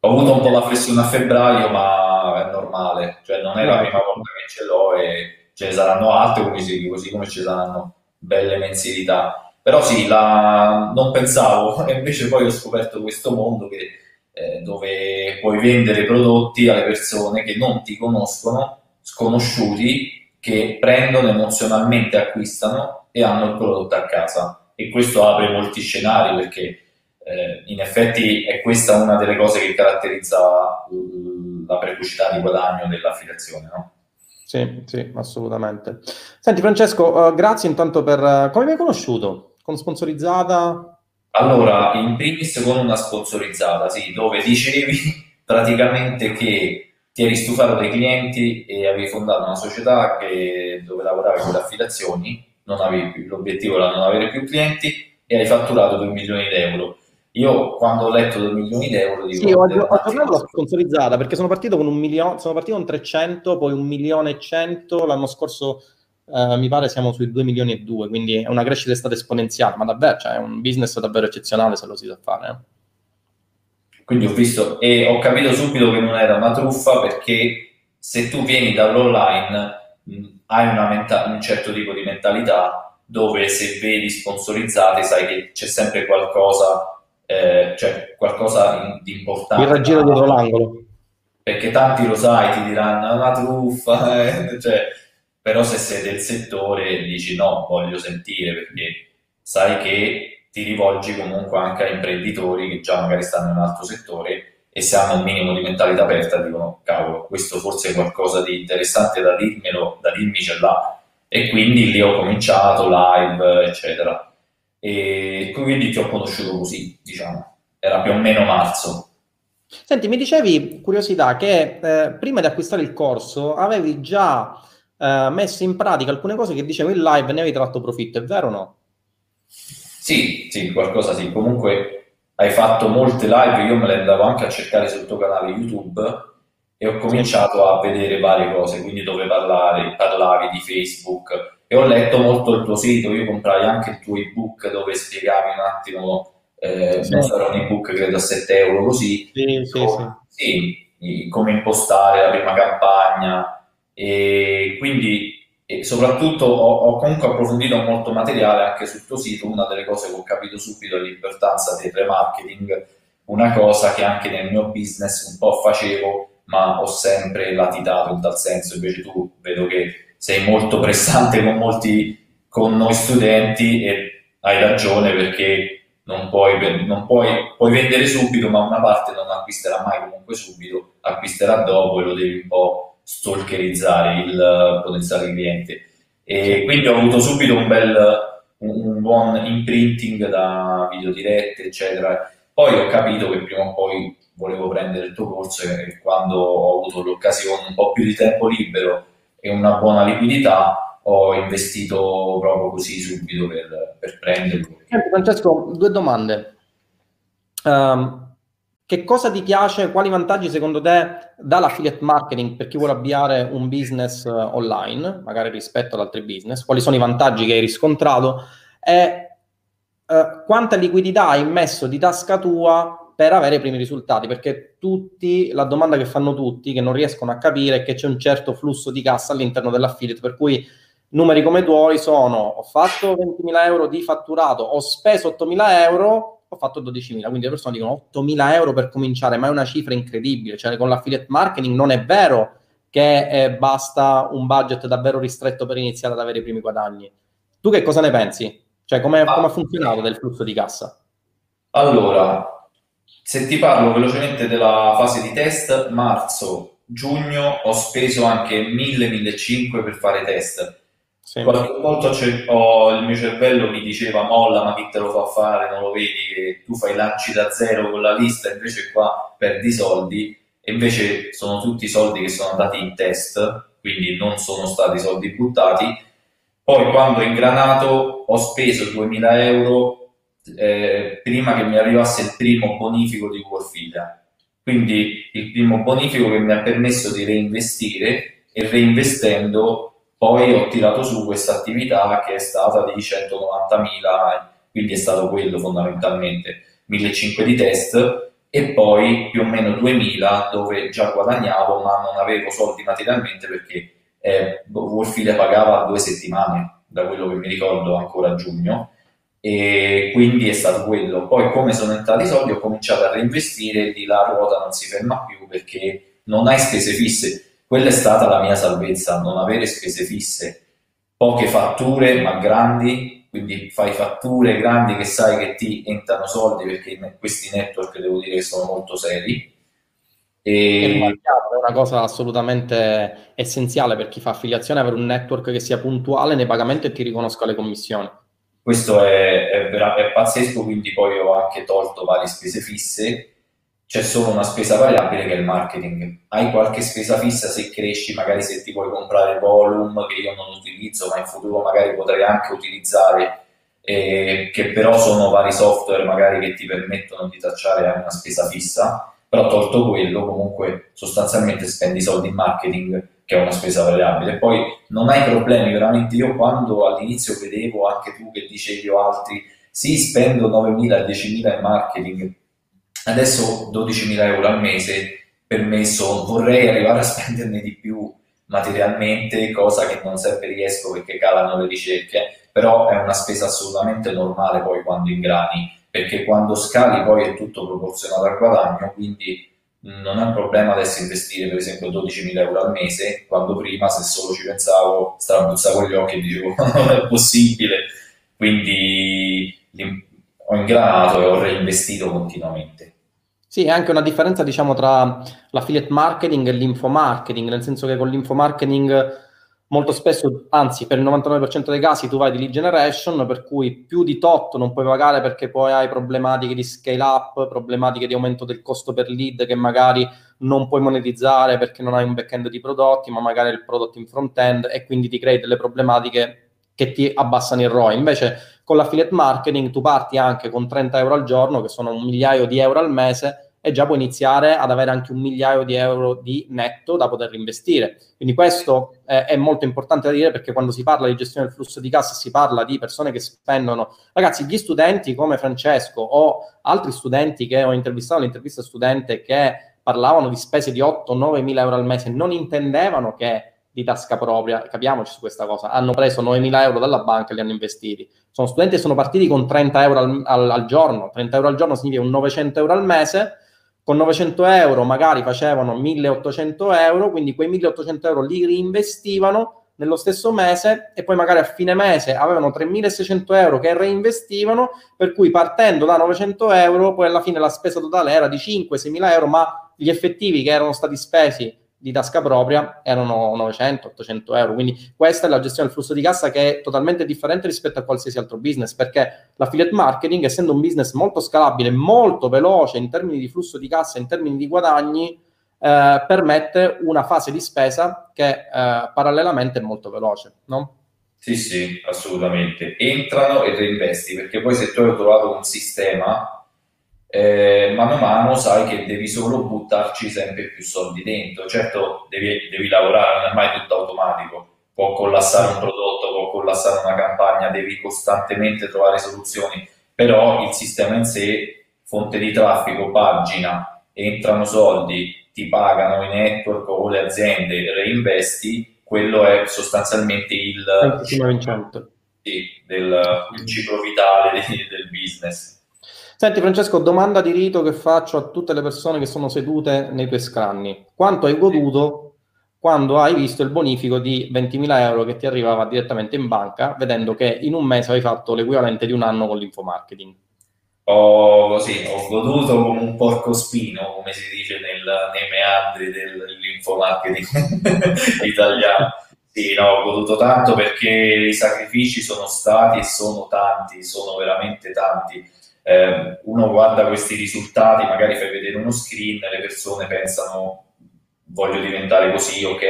Speaker 2: Ho avuto un po' la flessione a febbraio, ma è normale, cioè non è la prima volta che ce l'ho e ce ne saranno altre, così, così come ci saranno belle mensilità. Però sì, la... non pensavo, [LAUGHS] e invece poi ho scoperto questo mondo che, eh, dove puoi vendere prodotti alle persone che non ti conoscono, sconosciuti, che prendono emozionalmente, acquistano e hanno il prodotto a casa. E questo apre molti scenari perché eh, in effetti è questa una delle cose che caratterizza la precocità di guadagno dell'affiliazione, no?
Speaker 1: Sì, sì, assolutamente. Senti Francesco, uh, grazie intanto per... Uh, come mi hai conosciuto? Con sponsorizzata?
Speaker 2: Allora, in primis con una sponsorizzata, sì, dove dicevi [LAUGHS] praticamente che ti eri stufato dei clienti e avevi fondato una società che, dove lavoravi con le affiliazioni, non avevi più, l'obiettivo era non avere più clienti e hai fatturato 2 milioni di euro. Io quando ho letto 2 milioni di euro dico...
Speaker 1: Sì, ho, aggiornato la sponsorizzata perché sono partito con un milione, sono partito con 300, poi un milione e 100, l'anno scorso eh, mi pare siamo sui 2 milioni e 2, quindi è una crescita stata esponenziale, ma davvero, cioè, è un business davvero eccezionale se lo si sa fare. Eh.
Speaker 2: Quindi ho visto e ho capito subito che non era una truffa perché se tu vieni dall'online mh, hai menta- un certo tipo di mentalità dove se vedi sponsorizzate sai che c'è sempre qualcosa eh, cioè qualcosa di importante.
Speaker 1: Il raggiro dietro l'angolo.
Speaker 2: Perché tanti lo sai, ti diranno una truffa, [LAUGHS] eh, cioè, però se sei del settore dici no, voglio sentire perché sai che ti rivolgi comunque anche a imprenditori che già magari stanno in un altro settore e se hanno un minimo di mentalità aperta dicono cavolo, questo forse è qualcosa di interessante da dirmelo, da dirmi ce l'ha. E quindi lì ho cominciato live, eccetera e quindi ti ho conosciuto così, diciamo, era più o meno marzo.
Speaker 1: Senti, mi dicevi, curiosità, che eh, prima di acquistare il corso avevi già eh, messo in pratica alcune cose che dicevo in live e ne avevi tratto profitto, è vero o no?
Speaker 2: Sì, sì, qualcosa sì. Comunque hai fatto molte live, io me le andavo anche a cercare sul tuo canale YouTube e ho cominciato a vedere varie cose, quindi dove parlare, parlavi di Facebook, e ho letto molto il tuo sito, io comprai anche il tuo ebook dove spiegavi un attimo, eh, sì. sarà un ebook credo a 7 euro così,
Speaker 1: sì, sì,
Speaker 2: come, sì, come impostare la prima campagna. E quindi e soprattutto ho, ho, comunque approfondito molto materiale anche sul tuo sito, una delle cose che ho capito subito è l'importanza del remarketing, una cosa che anche nel mio business un po' facevo ma ho sempre latitato in tal senso, invece tu vedo che sei molto pressante con molti, con noi studenti e hai ragione perché non puoi, non puoi, puoi vendere subito, ma una parte non acquisterà mai comunque subito, acquisterà dopo e lo devi un po' stalkerizzare il potenziale cliente. E quindi ho avuto subito un bel, un buon imprinting da video dirette, eccetera. Poi ho capito che prima o poi volevo prendere il tuo corso e quando ho avuto l'occasione, un po' più di tempo libero e una buona liquidità, ho investito proprio così subito per, per prenderlo.
Speaker 1: Francesco, due domande. Um, che cosa ti piace, quali vantaggi secondo te dà l'affiliate marketing per chi vuole avviare un business eh, online, magari rispetto ad altri business, quali sono i vantaggi che hai riscontrato e eh, quanta liquidità hai messo di tasca tua per avere i primi risultati, perché tutti, la domanda che fanno tutti, che non riescono a capire, è che c'è un certo flusso di cassa all'interno dell'affiliate, per cui numeri come tuoi sono ho fatto 20.000 euro di fatturato, ho speso 8.000 euro, ho fatto 12.000, quindi le persone dicono 8.000 euro per cominciare, ma è una cifra incredibile, cioè con l'affiliate marketing non è vero che eh, basta un budget davvero ristretto per iniziare ad avere i primi guadagni. Tu che cosa ne pensi? Cioè come ha funzionato del flusso di cassa?
Speaker 2: Allora, se ti parlo velocemente della fase di test, marzo, giugno ho speso anche 1000-1500 per fare test sì. Qualche volta ho, il mio cervello mi diceva molla, ma chi te lo fa fare? Non lo vedi che tu fai lanci da zero con la lista, invece qua perdi soldi. E invece sono tutti soldi che sono andati in test, quindi non sono stati soldi buttati. Poi quando ho ingranato ho speso 2000 euro eh, prima che mi arrivasse il primo bonifico di Warfilia. Quindi il primo bonifico che mi ha permesso di reinvestire e reinvestendo poi ho tirato su questa attività che è stata di 190.000, quindi è stato quello fondamentalmente, 1.500 di test e poi più o meno 2.000 dove già guadagnavo ma non avevo soldi materialmente perché eh, Wolfile pagava due settimane, da quello che mi ricordo ancora a giugno, e quindi è stato quello. Poi come sono entrati i soldi ho cominciato a reinvestire e lì la ruota non si ferma più perché non hai spese fisse quella è stata la mia salvezza, non avere spese fisse, poche fatture ma grandi, quindi fai fatture grandi che sai che ti entrano soldi perché questi network devo dire che sono molto seri.
Speaker 1: E... È una cosa assolutamente essenziale per chi fa affiliazione, avere un network che sia puntuale nei pagamenti e ti riconosca le commissioni.
Speaker 2: Questo è, è, è pazzesco, quindi poi ho anche tolto varie spese fisse. C'è solo una spesa variabile che è il marketing. Hai qualche spesa fissa se cresci, magari se ti vuoi comprare volume che io non utilizzo, ma in futuro magari potrei anche utilizzare, eh, che però sono vari software magari che ti permettono di tracciare una spesa fissa, però tolto quello comunque sostanzialmente spendi soldi in marketing che è una spesa variabile. Poi non hai problemi, veramente io quando all'inizio vedevo anche tu che dicevi o altri, sì spendo 9.000, 10.000 in marketing, Adesso 12.000 euro al mese per me sono, vorrei arrivare a spenderne di più materialmente, cosa che non sempre riesco perché calano le ricerche, però è una spesa assolutamente normale poi quando ingrani, perché quando scali poi è tutto proporzionato al guadagno, quindi non è un problema adesso investire per esempio 12.000 euro al mese, quando prima se solo ci pensavo strabuzzavo gli occhi e dicevo [LAUGHS] non è possibile, quindi ho ingranato e ho reinvestito continuamente.
Speaker 1: Sì, è anche una differenza, diciamo, tra l'affiliate marketing e l'infomarketing, nel senso che con l'infomarketing molto spesso, anzi per il 99% dei casi tu vai di lead generation, per cui più di tot non puoi pagare perché poi hai problematiche di scale up, problematiche di aumento del costo per lead che magari non puoi monetizzare perché non hai un back-end di prodotti, ma magari il prodotto in front-end e quindi ti crei delle problematiche che ti abbassano il ROI. Invece con l'affiliate marketing tu parti anche con 30 euro al giorno, che sono un migliaio di euro al mese, e già puoi iniziare ad avere anche un migliaio di euro di netto da poter investire. Quindi questo eh, è molto importante da dire perché quando si parla di gestione del flusso di cassa si parla di persone che spendono. Ragazzi, gli studenti come Francesco o altri studenti che ho intervistato, l'intervista studente che parlavano di spese di 8-9 mila euro al mese, non intendevano che di tasca propria, capiamoci su questa cosa, hanno preso 9.000 euro dalla banca e li hanno investiti. Sono studenti che sono partiti con 30 euro al, al, al, giorno, 30 euro al giorno significa un 900 euro al mese, con 900 euro magari facevano 1.800 euro, quindi quei 1.800 euro li reinvestivano nello stesso mese e poi magari a fine mese avevano 3.600 euro che reinvestivano, per cui partendo da 900 euro poi alla fine la spesa totale era di 5-6.000 euro, ma gli effettivi che erano stati spesi di tasca propria erano 900-800 euro. Quindi questa è la gestione del flusso di cassa che è totalmente differente rispetto a qualsiasi altro business, perché l'affiliate marketing, essendo un business molto scalabile, molto veloce in termini di flusso di cassa, in termini di guadagni, eh, permette una fase di spesa che eh, parallelamente è molto veloce, no?
Speaker 2: Sì, sì, assolutamente. Entrano e reinvesti, perché poi se tu hai trovato un sistema eh, mano a mano sai che devi solo buttarci sempre più soldi dentro. Certo, devi, devi lavorare, non è mai tutto automatico. Può collassare un prodotto, può collassare una campagna, devi costantemente trovare soluzioni, però il sistema in sé, fonte di traffico, pagina, entrano soldi, ti pagano i network o le aziende, reinvesti, quello è sostanzialmente il, sì, del, il ciclo vitale del business.
Speaker 1: Senti Francesco, domanda di rito che faccio a tutte le persone che sono sedute nei tuoi scranni. Quanto hai goduto quando hai visto il bonifico di 20.000 euro che ti arrivava direttamente in banca, vedendo che in un mese hai fatto l'equivalente di un anno con l'infomarketing?
Speaker 2: Ho, così, ho goduto come un porco spino, come si dice nel, nei meandri dell'infomarketing [LAUGHS] italiano. Sì, no, ho goduto tanto perché i sacrifici sono stati e sono tanti, sono veramente tanti eh, uno guarda questi risultati, magari fai vedere uno screen, le persone pensano voglio diventare così, ok,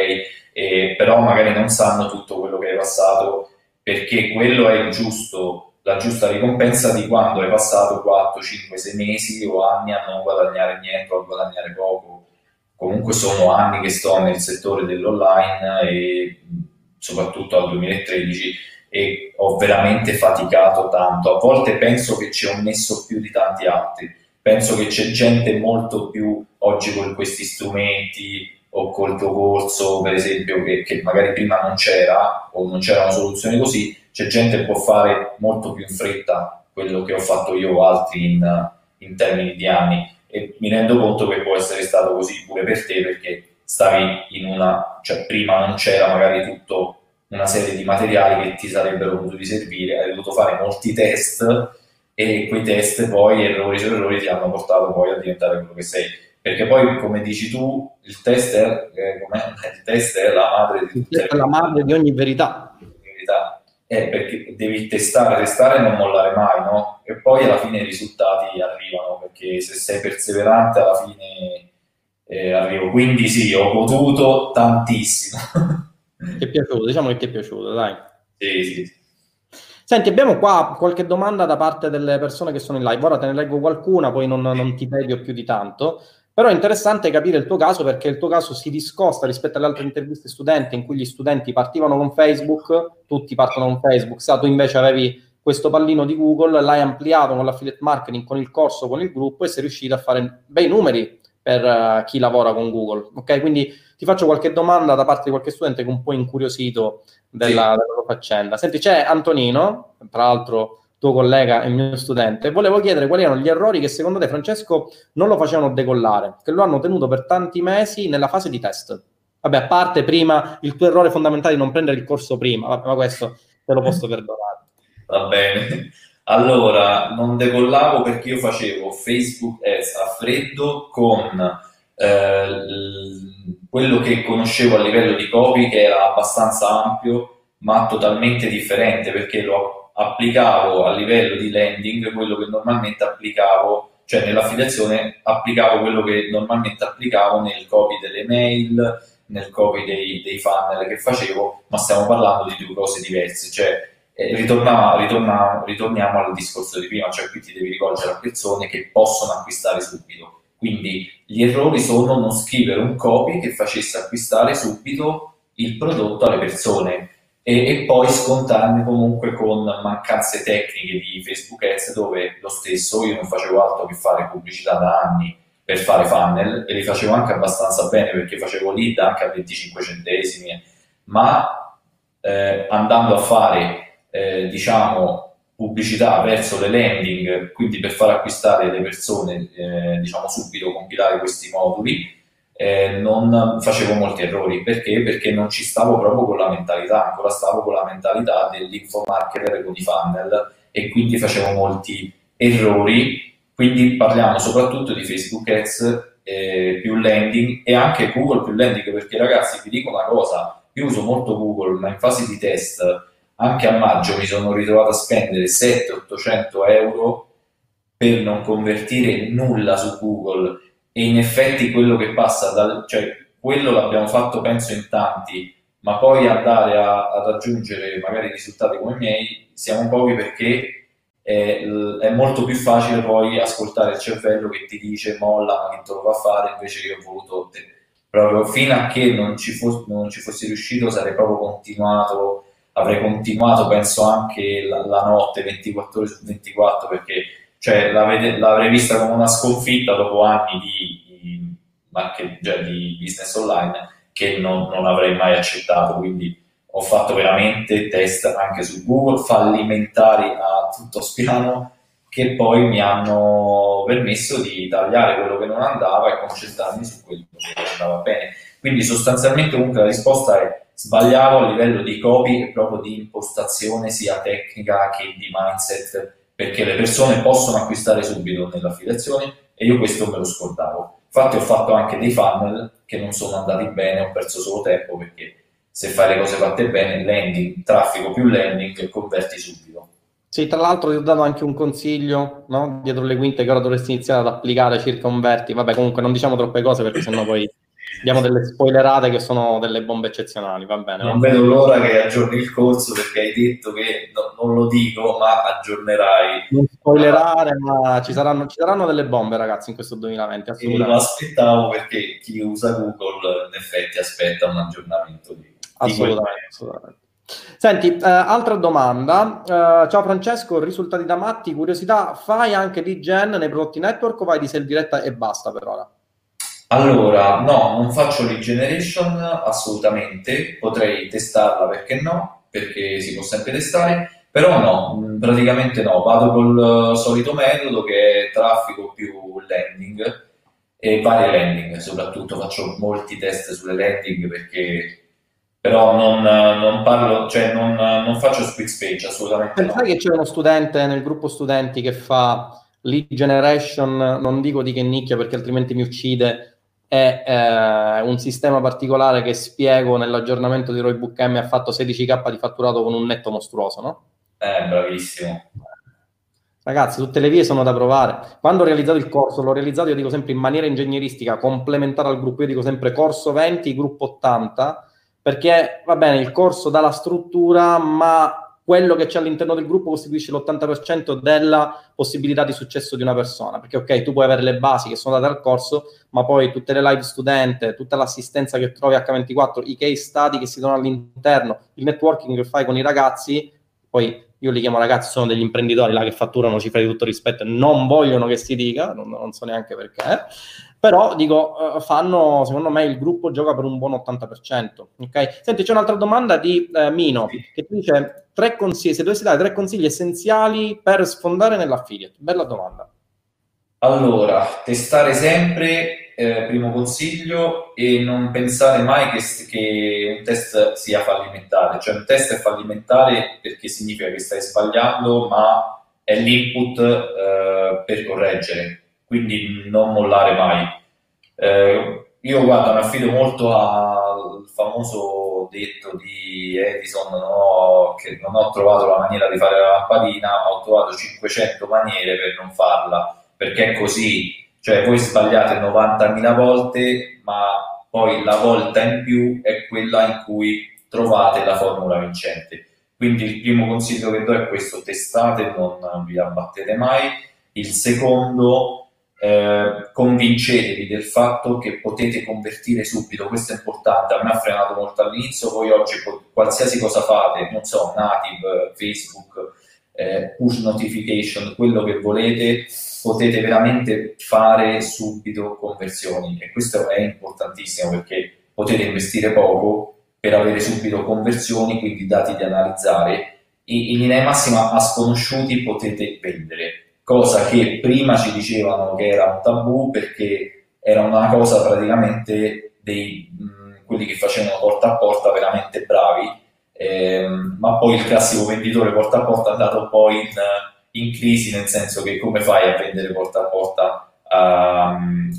Speaker 2: eh, però magari non sanno tutto quello che hai passato perché quello è il giusto, la giusta ricompensa di quando hai passato 4, 5, 6 mesi o anni a non guadagnare niente o a guadagnare poco. Comunque sono anni che sto nel settore dell'online e soprattutto al 2013 e ho veramente faticato tanto. A volte penso che ci ho messo più di tanti altri. Penso che c'è gente molto più oggi con questi strumenti o col tuo corso, per esempio, che, che magari prima non c'era o non c'era una soluzione così, c'è gente che può fare molto più in fretta quello che ho fatto io o altri in, in termini di anni e mi rendo conto che può essere stato così pure per te perché stavi in una, cioè prima non c'era magari tutto una serie di materiali che ti sarebbero potuti servire, hai dovuto fare molti test e quei test poi, errori su errori, ti hanno portato poi a diventare quello che sei. Perché poi, come dici tu, il test è, eh, [LAUGHS] il test è la madre di tutte
Speaker 1: le... la madre di ogni verità.
Speaker 2: verità. Eh, perché devi testare, testare e non mollare mai, no? E poi alla fine i risultati arrivano, perché se sei perseverante alla fine eh, arrivo. Quindi sì, ho potuto tantissimo. [LAUGHS]
Speaker 1: Ti è piaciuto? Diciamo che ti è piaciuto, dai.
Speaker 2: Sì, sì.
Speaker 1: Senti, abbiamo qua qualche domanda da parte delle persone che sono in live. Ora te ne leggo qualcuna, poi non, non ti tedio più di tanto. Però è interessante capire il tuo caso perché il tuo caso si discosta rispetto alle altre interviste studenti in cui gli studenti partivano con Facebook, tutti partono con Facebook, sa, tu invece avevi questo pallino di Google, l'hai ampliato con l'affiliate marketing, con il corso, con il gruppo e sei riuscito a fare bei numeri per uh, chi lavora con Google. Ok, quindi ti faccio qualche domanda da parte di qualche studente che è un po' incuriosito della, sì. della faccenda. Senti, c'è Antonino, tra l'altro tuo collega e mio studente, volevo chiedere quali erano gli errori che secondo te, Francesco, non lo facevano decollare, che lo hanno tenuto per tanti mesi nella fase di test. Vabbè, a parte prima il tuo errore fondamentale di non prendere il corso prima, ma questo te lo posso [LAUGHS] perdonare.
Speaker 2: Va bene. Allora, non decollavo perché io facevo Facebook Ads a freddo con eh, quello che conoscevo a livello di copy che era abbastanza ampio ma totalmente differente perché lo applicavo a livello di landing quello che normalmente applicavo cioè nell'affiliazione applicavo quello che normalmente applicavo nel copy delle mail nel copy dei, dei funnel che facevo ma stiamo parlando di due cose diverse cioè eh, ritorniamo, ritorniamo, ritorniamo al discorso di prima cioè qui ti devi rivolgere a persone che possono acquistare subito. Quindi gli errori sono non scrivere un copy che facesse acquistare subito il prodotto alle persone e, e poi scontarne comunque con mancanze tecniche di Facebook Ads dove lo stesso io non facevo altro che fare pubblicità da anni per fare funnel e li facevo anche abbastanza bene perché facevo lead anche a 25 centesimi, ma eh, andando a fare eh, diciamo pubblicità verso le landing, quindi per far acquistare le persone, eh, diciamo subito, compilare questi moduli, eh, non facevo molti errori. Perché? Perché non ci stavo proprio con la mentalità, ancora stavo con la mentalità dell'infomarketer con i funnel e quindi facevo molti errori. Quindi parliamo soprattutto di Facebook Ads eh, più landing e anche Google più landing, perché ragazzi vi dico una cosa, io uso molto Google, ma in fase di test anche a maggio mi sono ritrovato a spendere 700-800 euro per non convertire nulla su Google e in effetti quello che passa dal, cioè quello l'abbiamo fatto penso in tanti ma poi andare a, a raggiungere magari risultati come i miei siamo pochi perché è, è, molto più facile poi ascoltare il cervello che ti dice molla, ma che te lo fa fare, invece io ho voluto te. proprio fino a che non ci, fos- non ci fossi riuscito sarei proprio continuato, avrei continuato penso anche la, la notte 24 ore su 24 perché cioè, l'avrei vista come una sconfitta dopo anni di, di, market, cioè, di business online che non, non avrei mai accettato, quindi ho fatto veramente test anche su Google fallimentari a tutto spiano che poi mi hanno permesso di tagliare quello che non andava e concentrarmi su quello che andava bene. Quindi sostanzialmente comunque la risposta è sbagliavo a livello di copy e proprio di impostazione sia tecnica che di mindset perché le persone possono acquistare subito nell'affiliazione e io questo me lo scordavo. Infatti ho fatto anche dei funnel che non sono andati bene, ho perso solo tempo perché se fai le cose fatte bene, landing, traffico più landing, converti subito.
Speaker 1: Sì, tra l'altro ti ho dato anche un consiglio, no? Dietro le quinte che ora dovresti iniziare ad applicare circa converti. Vabbè, comunque non diciamo troppe cose perché sennò poi diamo delle spoilerate che sono delle bombe eccezionali, va bene.
Speaker 2: Non vedo l'ora che aggiorni il corso perché hai detto che no, non lo dico, ma aggiornerai.
Speaker 1: Non spoilerare, ma ci saranno, ci saranno delle bombe, ragazzi, in questo 2020.
Speaker 2: Assolutamente. Lo aspettavo perché chi usa Google in effetti aspetta un aggiornamento di,
Speaker 1: assolutamente, di assolutamente. Senti, eh, altra domanda. Eh, ciao Francesco, risultati da matti, curiosità, fai anche di gen nei prodotti network o vai di sell diretta e basta per ora?
Speaker 2: Allora, no, non faccio lead generation assolutamente, potrei testarla perché no, perché si può sempre testare, però no, mm, praticamente no, vado col solito metodo che è traffico più landing e varie landing, soprattutto faccio molti test sulle landing perché però non, non parlo, cioè non, non faccio split page assolutamente.
Speaker 1: Sai no. che c'è uno studente nel gruppo studenti che fa lead generation, non dico di che nicchia perché altrimenti mi uccide, è eh, un sistema particolare che spiego nell'aggiornamento di Roybook M ha fatto 16k di fatturato con un netto mostruoso, no?
Speaker 2: Eh, bravissimo.
Speaker 1: Ragazzi, tutte le vie sono da provare. Quando ho realizzato il corso, l'ho realizzato, io dico sempre in maniera ingegneristica, complementare al gruppo. Io dico sempre corso 20, gruppo 80, perché va bene, il corso dà la struttura, ma quello che c'è all'interno del gruppo costituisce l'80% della possibilità di successo di una persona. Perché, ok, tu puoi avere le basi che sono date al corso, ma poi tutte le live studente, tutta l'assistenza che trovi H24, i case study che si danno all'interno, il networking che fai con i ragazzi, poi io li chiamo ragazzi, sono degli imprenditori là che fatturano cifre di tutto rispetto, non vogliono che si dica, non, non so neanche perché però dico, uh, fanno, secondo me il gruppo gioca per un buon 80%. Ok? Senti, c'è un'altra domanda di uh, Mino che ti dice tre consigli, se dovessi dare tre consigli essenziali per sfondare nell'affiliate. Bella domanda.
Speaker 2: Allora, testare sempre, eh, primo consiglio, e non pensare mai che, che, un test sia fallimentare. Cioè un test è fallimentare perché significa che stai sbagliando, ma è l'input eh, per correggere quindi non mollare mai. Eh, io guarda, mi affido molto al famoso detto di Edison, no, che non ho trovato la maniera di fare la lampadina, ho trovato 500 maniere per non farla, perché è così, cioè voi sbagliate 90.000 volte, ma poi la volta in più è quella in cui trovate la formula vincente. Quindi il primo consiglio che do è questo, testate, non vi abbattete mai. Il secondo, eh, convincetevi del fatto che potete convertire subito, questo è importante, a me ha frenato molto all'inizio, voi oggi qualsiasi cosa fate, non so, native, Facebook, eh, push notification, quello che volete, potete veramente fare subito conversioni e questo è importantissimo perché potete investire poco per avere subito conversioni, quindi dati di analizzare. In linea massima a sconosciuti potete vendere cosa che prima ci dicevano che era un tabù perché era una cosa praticamente dei mh, quelli che facevano porta a porta veramente bravi, ehm, ma poi il classico venditore porta a porta è andato poi in, in crisi, nel senso che come fai a vendere porta a porta a,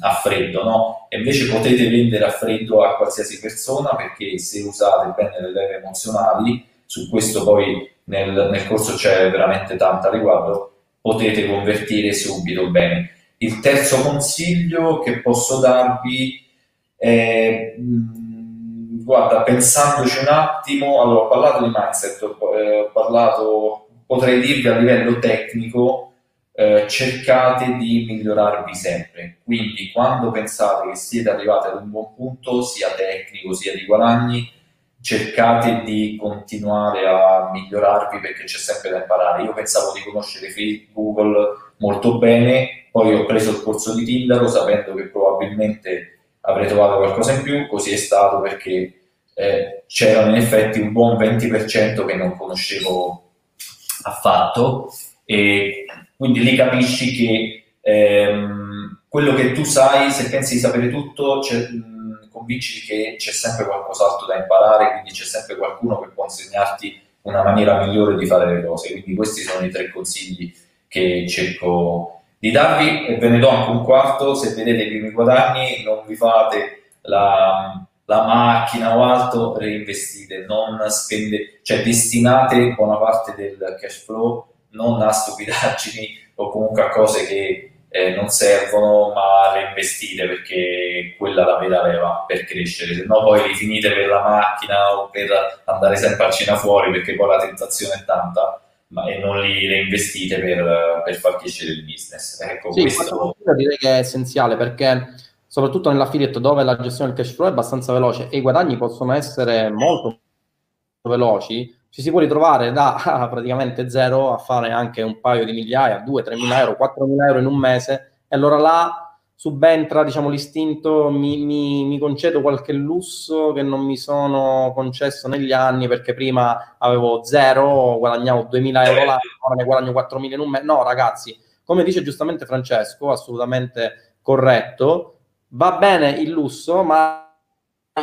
Speaker 2: a freddo, no? E invece potete vendere a freddo a qualsiasi persona perché se usate bene le leve emozionali, su questo poi nel, nel corso c'è veramente tanta riguardo, potete convertire subito bene. Il terzo consiglio che posso darvi è, mh, guarda, pensandoci un attimo, allora ho parlato di mindset, eh, ho parlato potrei dirvi a livello tecnico eh, cercate di migliorarvi sempre. Quindi quando pensate che siete arrivati ad un buon punto, sia tecnico sia di guadagni, cercate di continuare a migliorarvi perché c'è sempre da imparare. Io pensavo di conoscere Google molto bene, poi ho preso il corso di Tindaro sapendo che probabilmente avrei trovato qualcosa in più, così è stato perché eh, c'erano in effetti un buon 20% che non conoscevo affatto e quindi lì capisci che ehm, quello che tu sai, se pensi di sapere tutto, mh, convinci che c'è sempre qualcos'altro da imparare, quindi c'è sempre qualcuno che può insegnarti una maniera migliore di fare le cose. Quindi questi sono i tre consigli che cerco di darvi e ve ne do anche un quarto. Se vedete i primi guadagni, non vi fate la, la macchina o altro, reinvestite, non spendete, cioè destinate buona parte del cash flow non a stupidaggini o comunque a cose che eh, non servono, ma reinvestite perché quella la vera leva per crescere, se no poi li finite per la macchina o per andare sempre a cena fuori perché poi la tentazione è tanta. Ma, e non li reinvestite per, per far crescere il business. Ecco,
Speaker 1: sì, questo direi che è essenziale perché soprattutto nell'affiliate dove la gestione del cash flow è abbastanza veloce e i guadagni possono essere molto veloci, ci si può ritrovare da [LAUGHS] ah, praticamente zero a fare anche un paio di migliaia, 2, 3 mila euro, 4 mila euro in un mese e allora là subentra diciamo, l'istinto, mi, mi, mi, concedo qualche lusso che non mi sono concesso negli anni perché prima avevo zero, guadagnavo 2000 euro l'anno, ora ne guadagno 4000 in un mese. No ragazzi, come dice giustamente Francesco, assolutamente corretto, va bene il lusso, ma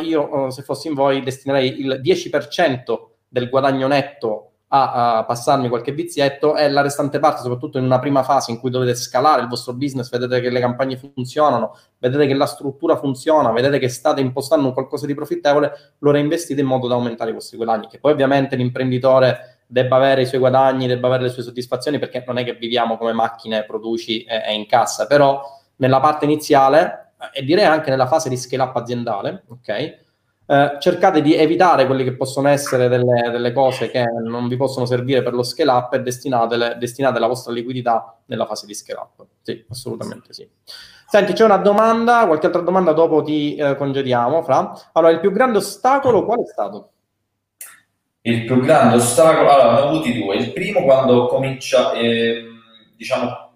Speaker 1: io se fossi in voi destinerei il 10% del guadagno netto a, a, passarmi qualche vizietto e la restante parte, soprattutto in una prima fase in cui dovete scalare il vostro business, vedete che le campagne funzionano, vedete che la struttura funziona, vedete che state impostando un qualcosa di profittevole, lo reinvestite in modo da aumentare i vostri guadagni. Che poi ovviamente l'imprenditore debba avere i suoi guadagni, debba avere le sue soddisfazioni, perché non è che viviamo come macchine, produci e, e incassa, però nella parte iniziale e direi anche nella fase di scale up aziendale, ok? Eh, cercate di evitare quelle che possono essere delle, delle, cose che non vi possono servire per lo scale up e destinate, destinate la vostra liquidità nella fase di scale up. Sì, assolutamente sì. Senti, c'è una domanda, qualche altra domanda dopo ti eh, congediamo, Fra. Allora, il più grande ostacolo qual è stato?
Speaker 2: Il più grande ostacolo, allora, ne ho avuti due. Il primo quando comincia, eh, diciamo,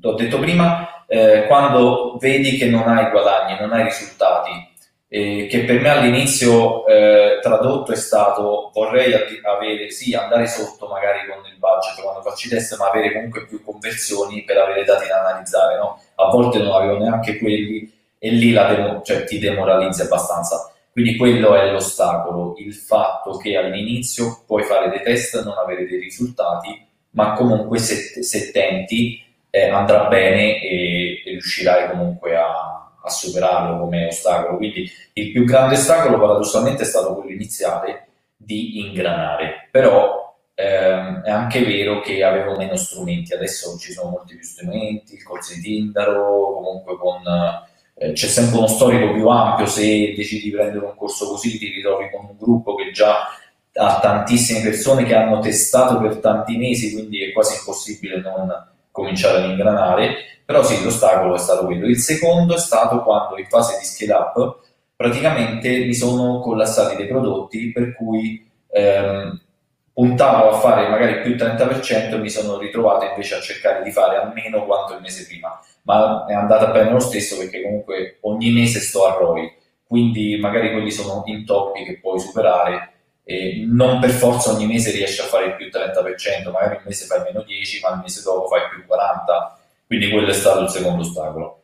Speaker 2: l'ho detto prima, eh, quando vedi che non hai guadagni, non hai risultati eh, che per me all'inizio eh, tradotto è stato vorrei avere, sì, andare sotto magari con il budget quando faccio i test, ma avere comunque più conversioni per avere dati da analizzare, no? A volte non avevo neanche quelli e lì demo, cioè, ti demoralizzi abbastanza. Quindi quello è l'ostacolo, il fatto che all'inizio puoi fare dei test, non avere dei risultati, ma comunque se, se tenti eh, andrà bene e, e riuscirai comunque a, a superarlo come ostacolo. Quindi il più grande ostacolo paradossalmente è stato quello iniziale di ingranare, però ehm, è anche vero che avevo meno strumenti, adesso ci sono molti più strumenti, il corso di Tindaro, comunque con... Eh, c'è sempre uno storico più ampio, se decidi di prendere un corso così ti ritrovi con un gruppo che già ha tantissime persone che hanno testato per tanti mesi, quindi è quasi impossibile non cominciare ad ingranare però sì, l'ostacolo è stato quello. Il secondo è stato quando in fase di scale up praticamente mi sono collassati dei prodotti per cui ehm, puntavo a fare magari più il 30% e mi sono ritrovato invece a cercare di fare almeno quanto il mese prima. Ma è andata bene lo stesso perché comunque ogni mese sto a ROI, quindi magari quelli sono intoppi che puoi superare e non per forza ogni mese riesci a fare il più 30%, magari un mese fai meno 10, ma il mese dopo fai più 40 quindi quello è stato il secondo ostacolo.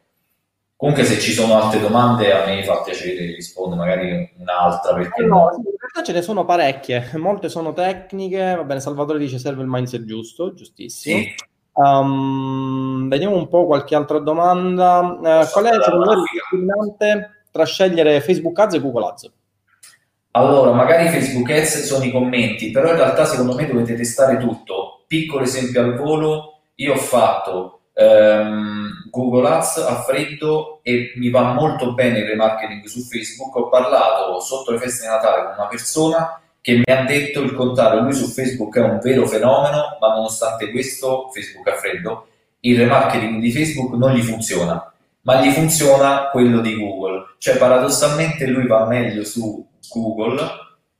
Speaker 2: Comunque se ci sono altre domande a me fa piacere rispondere, magari un'altra perché...
Speaker 1: No, in realtà ce ne sono parecchie, molte sono tecniche, va bene, Salvatore dice serve il mindset giusto, giustissimo. Sì. Um, vediamo un po' qualche altra domanda. Uh, qual è secondo voi il discriminante tra scegliere Facebook Ads e Google Ads?
Speaker 2: Allora, magari Facebook Ads sono i commenti, però in realtà secondo me dovete testare tutto. Piccolo esempio al volo, io ho fatto ehm, Google Ads a freddo e mi va molto bene il remarketing su Facebook. Ho parlato sotto le feste di Natale con una persona che mi ha detto il contrario, lui su Facebook è un vero fenomeno, ma nonostante questo, Facebook a freddo, il remarketing di Facebook non gli funziona, ma gli funziona quello di Google. Cioè paradossalmente lui va meglio su Google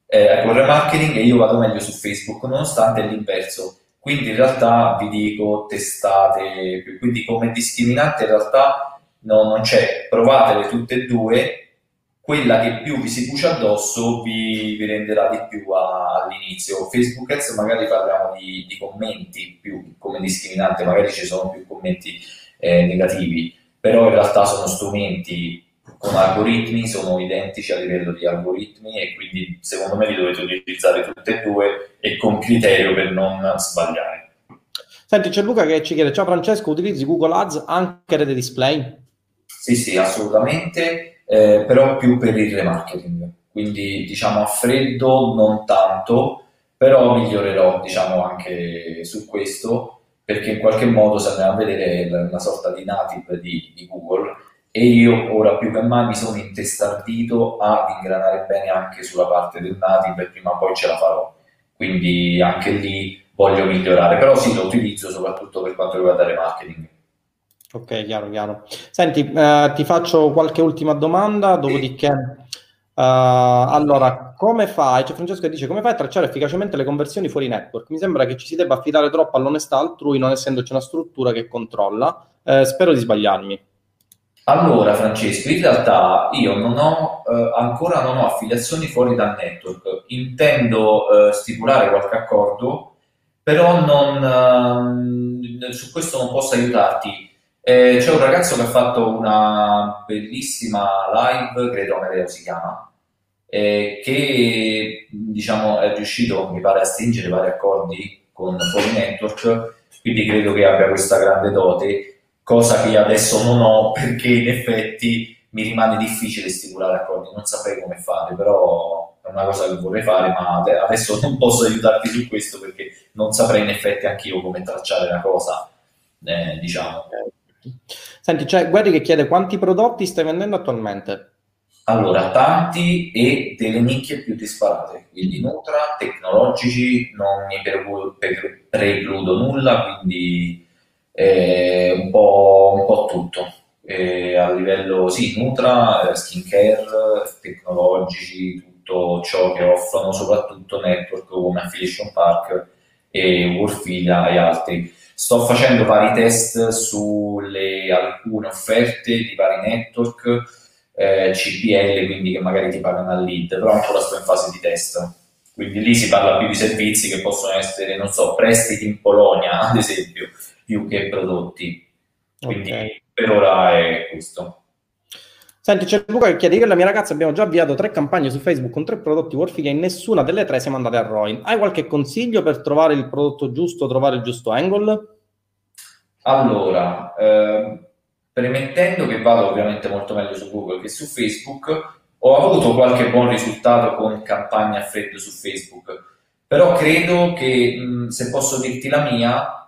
Speaker 2: eh, con remarketing e io vado meglio su Facebook, nonostante l'inverso. Quindi in realtà vi dico testate, quindi come discriminante in realtà no, non c'è, provatele tutte e due quella che più vi si cuce addosso vi, vi renderà di più a, all'inizio. Facebook Ads magari parliamo di, di, commenti più come discriminante, magari ci sono più commenti eh, negativi, però in realtà sono strumenti con algoritmi, sono identici a livello di algoritmi e quindi secondo me li dovete utilizzare tutte e due e con criterio per non sbagliare.
Speaker 1: Senti, c'è Luca che ci chiede, ciao Francesco, utilizzi Google Ads anche rete display?
Speaker 2: Sì, sì, assolutamente eh, però più per il remarketing. Quindi diciamo a freddo non tanto, però migliorerò diciamo anche su questo perché in qualche modo se andiamo a vedere una sorta di native di, di Google e io ora più che mai mi sono intestardito ad ingranare bene anche sulla parte del native e prima o poi ce la farò. Quindi anche lì voglio migliorare, però sì, lo utilizzo soprattutto per quanto riguarda il remarketing.
Speaker 1: Ok, chiaro, chiaro. Senti, eh, ti faccio qualche ultima domanda, dopodiché... Uh, allora, come fai? C'è Francesco dice come fai a tracciare efficacemente le conversioni fuori network? Mi sembra che ci si debba affidare troppo all'onestà altrui, non essendoci una struttura che controlla. Eh, spero di sbagliarmi.
Speaker 2: Allora, Francesco, in realtà io non ho eh, ancora non ho affiliazioni fuori dal network. Intendo eh, stipulare qualche accordo, però non, ehm, su questo non posso aiutarti eh, c'è un ragazzo che ha fatto una bellissima live, credo Amedeo si chiama, eh, che diciamo è riuscito, mi pare, a stringere vari accordi con Fuori Network, quindi credo che abbia questa grande dote, cosa che adesso non ho perché in effetti mi rimane difficile stipulare accordi, non saprei come fare, però è una cosa che vorrei fare, ma adesso non posso aiutarti su questo perché non saprei in effetti anch'io come tracciare la cosa, eh, diciamo.
Speaker 1: Senti, c'è Guerri che chiede quanti prodotti stai vendendo attualmente?
Speaker 2: Allora, tanti e delle nicchie più disparate, quindi Nutra, tecnologici, non mi precludo nulla, quindi eh, un, po', un, po', tutto. Eh, a livello, sì, Nutra, eh, skincare, tecnologici, tutto ciò che offrono soprattutto network come Affiliation Park e Warfilia e altri. Sto facendo vari test sulle alcune offerte di vari network, eh, CPL, quindi che magari ti pagano al lead, però ancora sto in fase di test. Quindi lì si parla più di servizi che possono essere, non so, prestiti in Polonia, [LAUGHS] ad esempio, più che prodotti. Quindi okay. per ora è questo.
Speaker 1: Senti, c'è Luca che chiede, io e la mia ragazza abbiamo già avviato tre campagne su Facebook con tre prodotti Warfiga e nessuna delle tre siamo andate a ROI. Hai qualche consiglio per trovare il prodotto giusto, trovare il giusto angle?
Speaker 2: Allora, eh, premettendo che vado ovviamente molto meglio su Google che su Facebook, ho avuto qualche buon risultato con campagne a freddo su Facebook, però credo che, mh, se posso dirti la mia,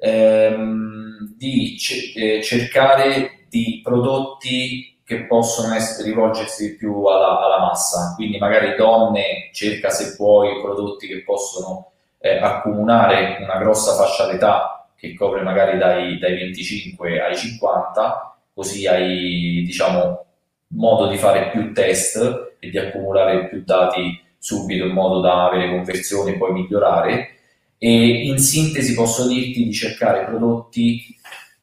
Speaker 2: ehm, di c- eh, cercare di prodotti che possono essere, rivolgersi più alla, alla, massa, quindi magari donne, cerca se puoi prodotti che possono eh, accomunare una grossa fascia d'età che copre magari dai, dai 25 ai 50, così hai diciamo, modo di fare più test e di accumulare più dati subito in modo da avere conversioni e poi migliorare. E in sintesi posso dirti di cercare prodotti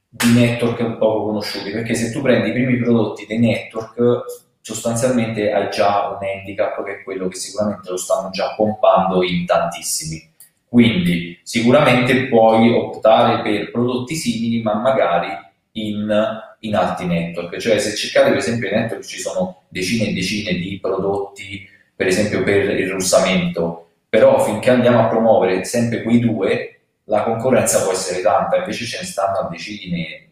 Speaker 2: di network un poco conosciuti, perché se tu prendi i primi prodotti dei network, sostanzialmente hai già un handicap che è quello che sicuramente lo stanno già pompando in tantissimi. Quindi sicuramente puoi optare per prodotti simili, ma magari in, in altri network. Cioè se cercate per esempio in network ci sono decine e decine di prodotti, per esempio per il russamento, però finché andiamo a promuovere sempre quei due, la concorrenza può essere tanta, invece ce ne stanno a decine,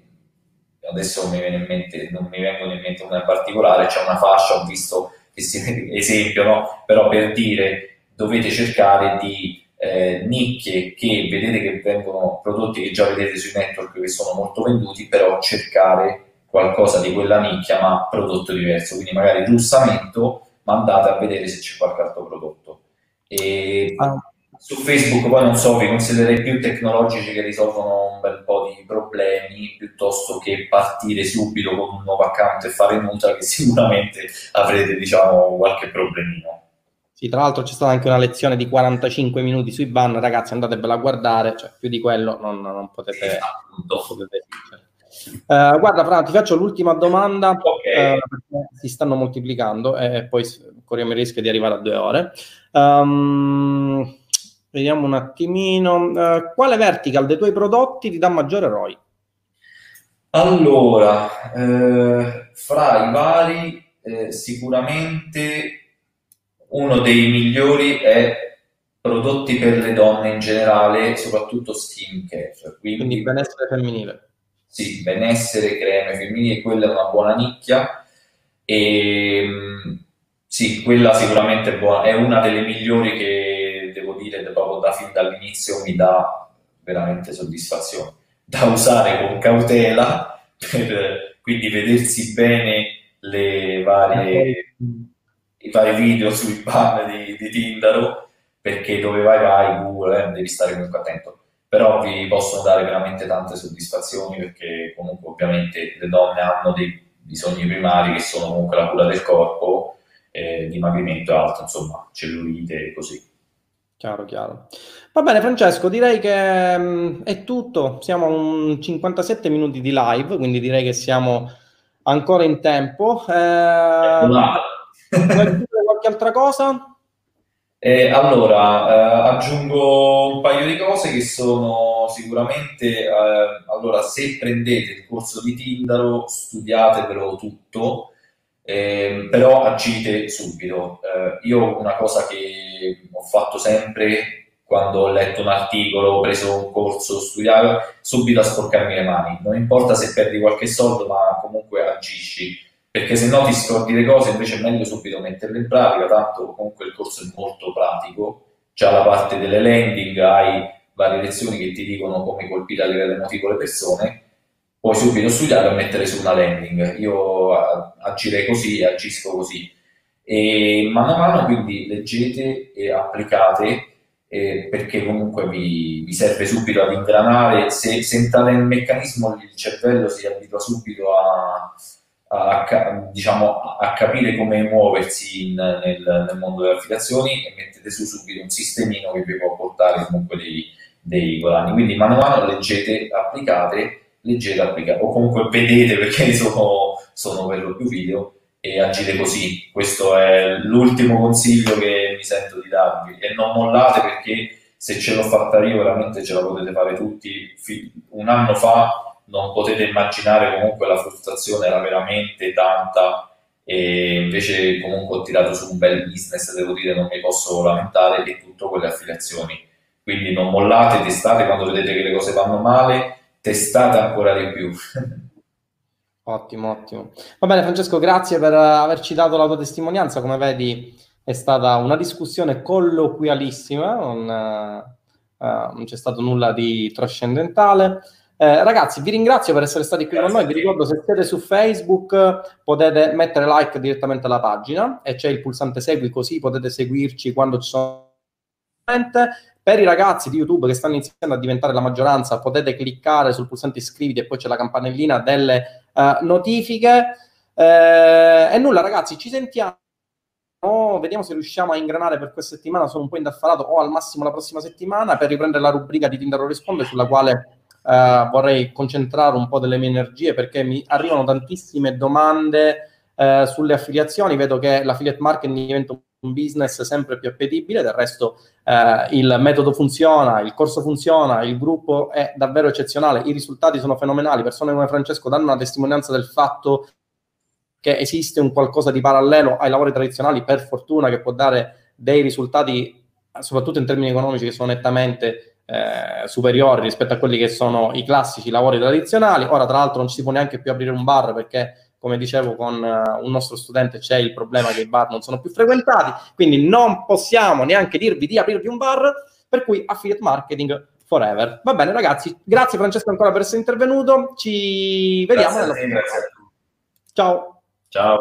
Speaker 2: adesso mi viene in mente, non mi vengono in mente una in particolare, c'è una fascia, ho visto che si, [LAUGHS] esempio, no? però per dire dovete cercare di eh, nicchie che vedete che vengono prodotti che già vedete sui network che sono molto venduti, però cercare qualcosa di quella nicchia ma prodotto diverso, quindi magari russamento, ma andate a vedere se c'è qualche altro prodotto. E ah. Su Facebook poi non so, vi considererei più tecnologici che risolvono un bel po' di problemi piuttosto che partire subito con un nuovo account e fare nulla che [LAUGHS] sicuramente avrete diciamo qualche problemino.
Speaker 1: Sì, tra l'altro c'è stata anche una lezione di 45 minuti sui ban, ragazzi andatevela a guardare, cioè più di quello non, non potete, esatto. potete uh, guarda Fran, ti faccio l'ultima domanda, okay. uh, perché si stanno moltiplicando e poi corriamo il rischio di arrivare a due ore. Um, vediamo un attimino. Uh, quale vertical dei tuoi prodotti ti dà maggiore ROI?
Speaker 2: Allora, fra i vari, sicuramente uno dei migliori è prodotti per le donne in generale, soprattutto skincare.
Speaker 1: Quindi, quindi benessere femminile.
Speaker 2: Sì, benessere, creme femminili, quella è una buona nicchia. E ehm, sì, quella sicuramente è buona, è una delle migliori che devo dire proprio da fin dall'inizio mi dà veramente soddisfazione. Da usare con cautela, [LAUGHS] per quindi vedersi bene le varie i vari video sui ban di, di Tindaro, perché dove vai vai, Google, eh, devi stare comunque attento. Però vi possono dare veramente tante soddisfazioni perché comunque ovviamente le donne hanno dei bisogni primari che sono comunque la cura del corpo, eh, dimagrimento e altro, insomma, cellulite e così.
Speaker 1: Chiaro, chiaro. Va bene, Francesco, direi che mh, è tutto. Siamo a un 57 minuti di live, quindi direi che siamo ancora in tempo. Eh, qualche altra cosa? [LAUGHS]
Speaker 2: Eh, allora, eh, aggiungo un paio di cose che sono sicuramente, eh, allora, se prendete il corso di Tindaro, studiatevelo tutto, ehm, però agite subito. Eh, io una cosa che ho fatto sempre quando ho letto un articolo, ho preso un corso, studiavo, subito a sporcarmi le mani. Non importa se perdi qualche soldo, ma comunque agisci perché se no ti scordi le cose, invece è meglio subito metterle in pratica, tanto comunque il corso è molto pratico, c'è la parte delle landing, hai varie lezioni che ti dicono come colpire a livello emotivo le persone, puoi subito studiare e mettere su una landing. Io agirei così, agisco così. E mano a mano quindi leggete e applicate eh, perché comunque vi, vi, serve subito ad ingranare, se, se entrate nel meccanismo il cervello si abitua subito a, a, diciamo, a capire come muoversi in, nel, nel, mondo delle affiliazioni e mettete su subito un sistemino che vi può portare comunque dei, dei guadagni. Quindi mano a mano leggete, applicate, leggete, applicate, o comunque vedete perché [LAUGHS] sono, sono per lo più video e agite così. Questo è l'ultimo consiglio che mi sento di darvi e non mollate perché se ce l'ho fatta io veramente ce la potete fare tutti. Un anno fa non potete immaginare comunque la frustrazione era veramente tanta e invece comunque ho tirato su un bel business, devo dire, non mi posso lamentare e tutto con le affiliazioni. Quindi non mollate, testate quando vedete che le cose vanno male, testate ancora di più. [LAUGHS]
Speaker 1: Ottimo, ottimo. Va bene Francesco, grazie per averci dato la tua testimonianza. Come vedi è stata una discussione colloquialissima, non, uh, non c'è stato nulla di trascendentale. Eh, ragazzi, vi ringrazio per essere stati qui Grazie con noi. Vi ricordo se siete su Facebook potete mettere like direttamente alla pagina e c'è il pulsante segui, così potete seguirci quando ci sono. Per i ragazzi di YouTube che stanno iniziando a diventare la maggioranza, potete cliccare sul pulsante iscriviti e poi c'è la campanellina delle uh, notifiche. Eh, e nulla, ragazzi, ci sentiamo. Vediamo se riusciamo a ingranare per questa settimana. Sono un po' indaffarato, o al massimo la prossima settimana per riprendere la rubrica di Tinder Risponde, sulla quale Uh, vorrei concentrare un po' delle mie energie perché mi arrivano tantissime domande uh, sulle affiliazioni. Vedo che l'affiliate marketing diventa un business sempre più appetibile. Del resto, uh, il metodo funziona, il corso funziona, il gruppo è davvero eccezionale, i risultati sono fenomenali. Persone come Francesco danno una testimonianza del fatto che esiste un qualcosa di parallelo ai lavori tradizionali, per fortuna, che può dare dei risultati, soprattutto in termini economici, che sono nettamente eh, superiori rispetto a quelli che sono i classici lavori tradizionali. Ora, tra l'altro, non ci si può neanche più aprire un bar perché, come dicevo con uh, un nostro studente, c'è il problema che i bar non sono più frequentati, quindi non possiamo neanche dirvi di aprirvi un bar, per cui affiliate marketing forever. Va bene, ragazzi, grazie Francesco ancora per essere intervenuto. Ci vediamo
Speaker 2: grazie nella prossima.
Speaker 1: Ciao.
Speaker 2: Ciao.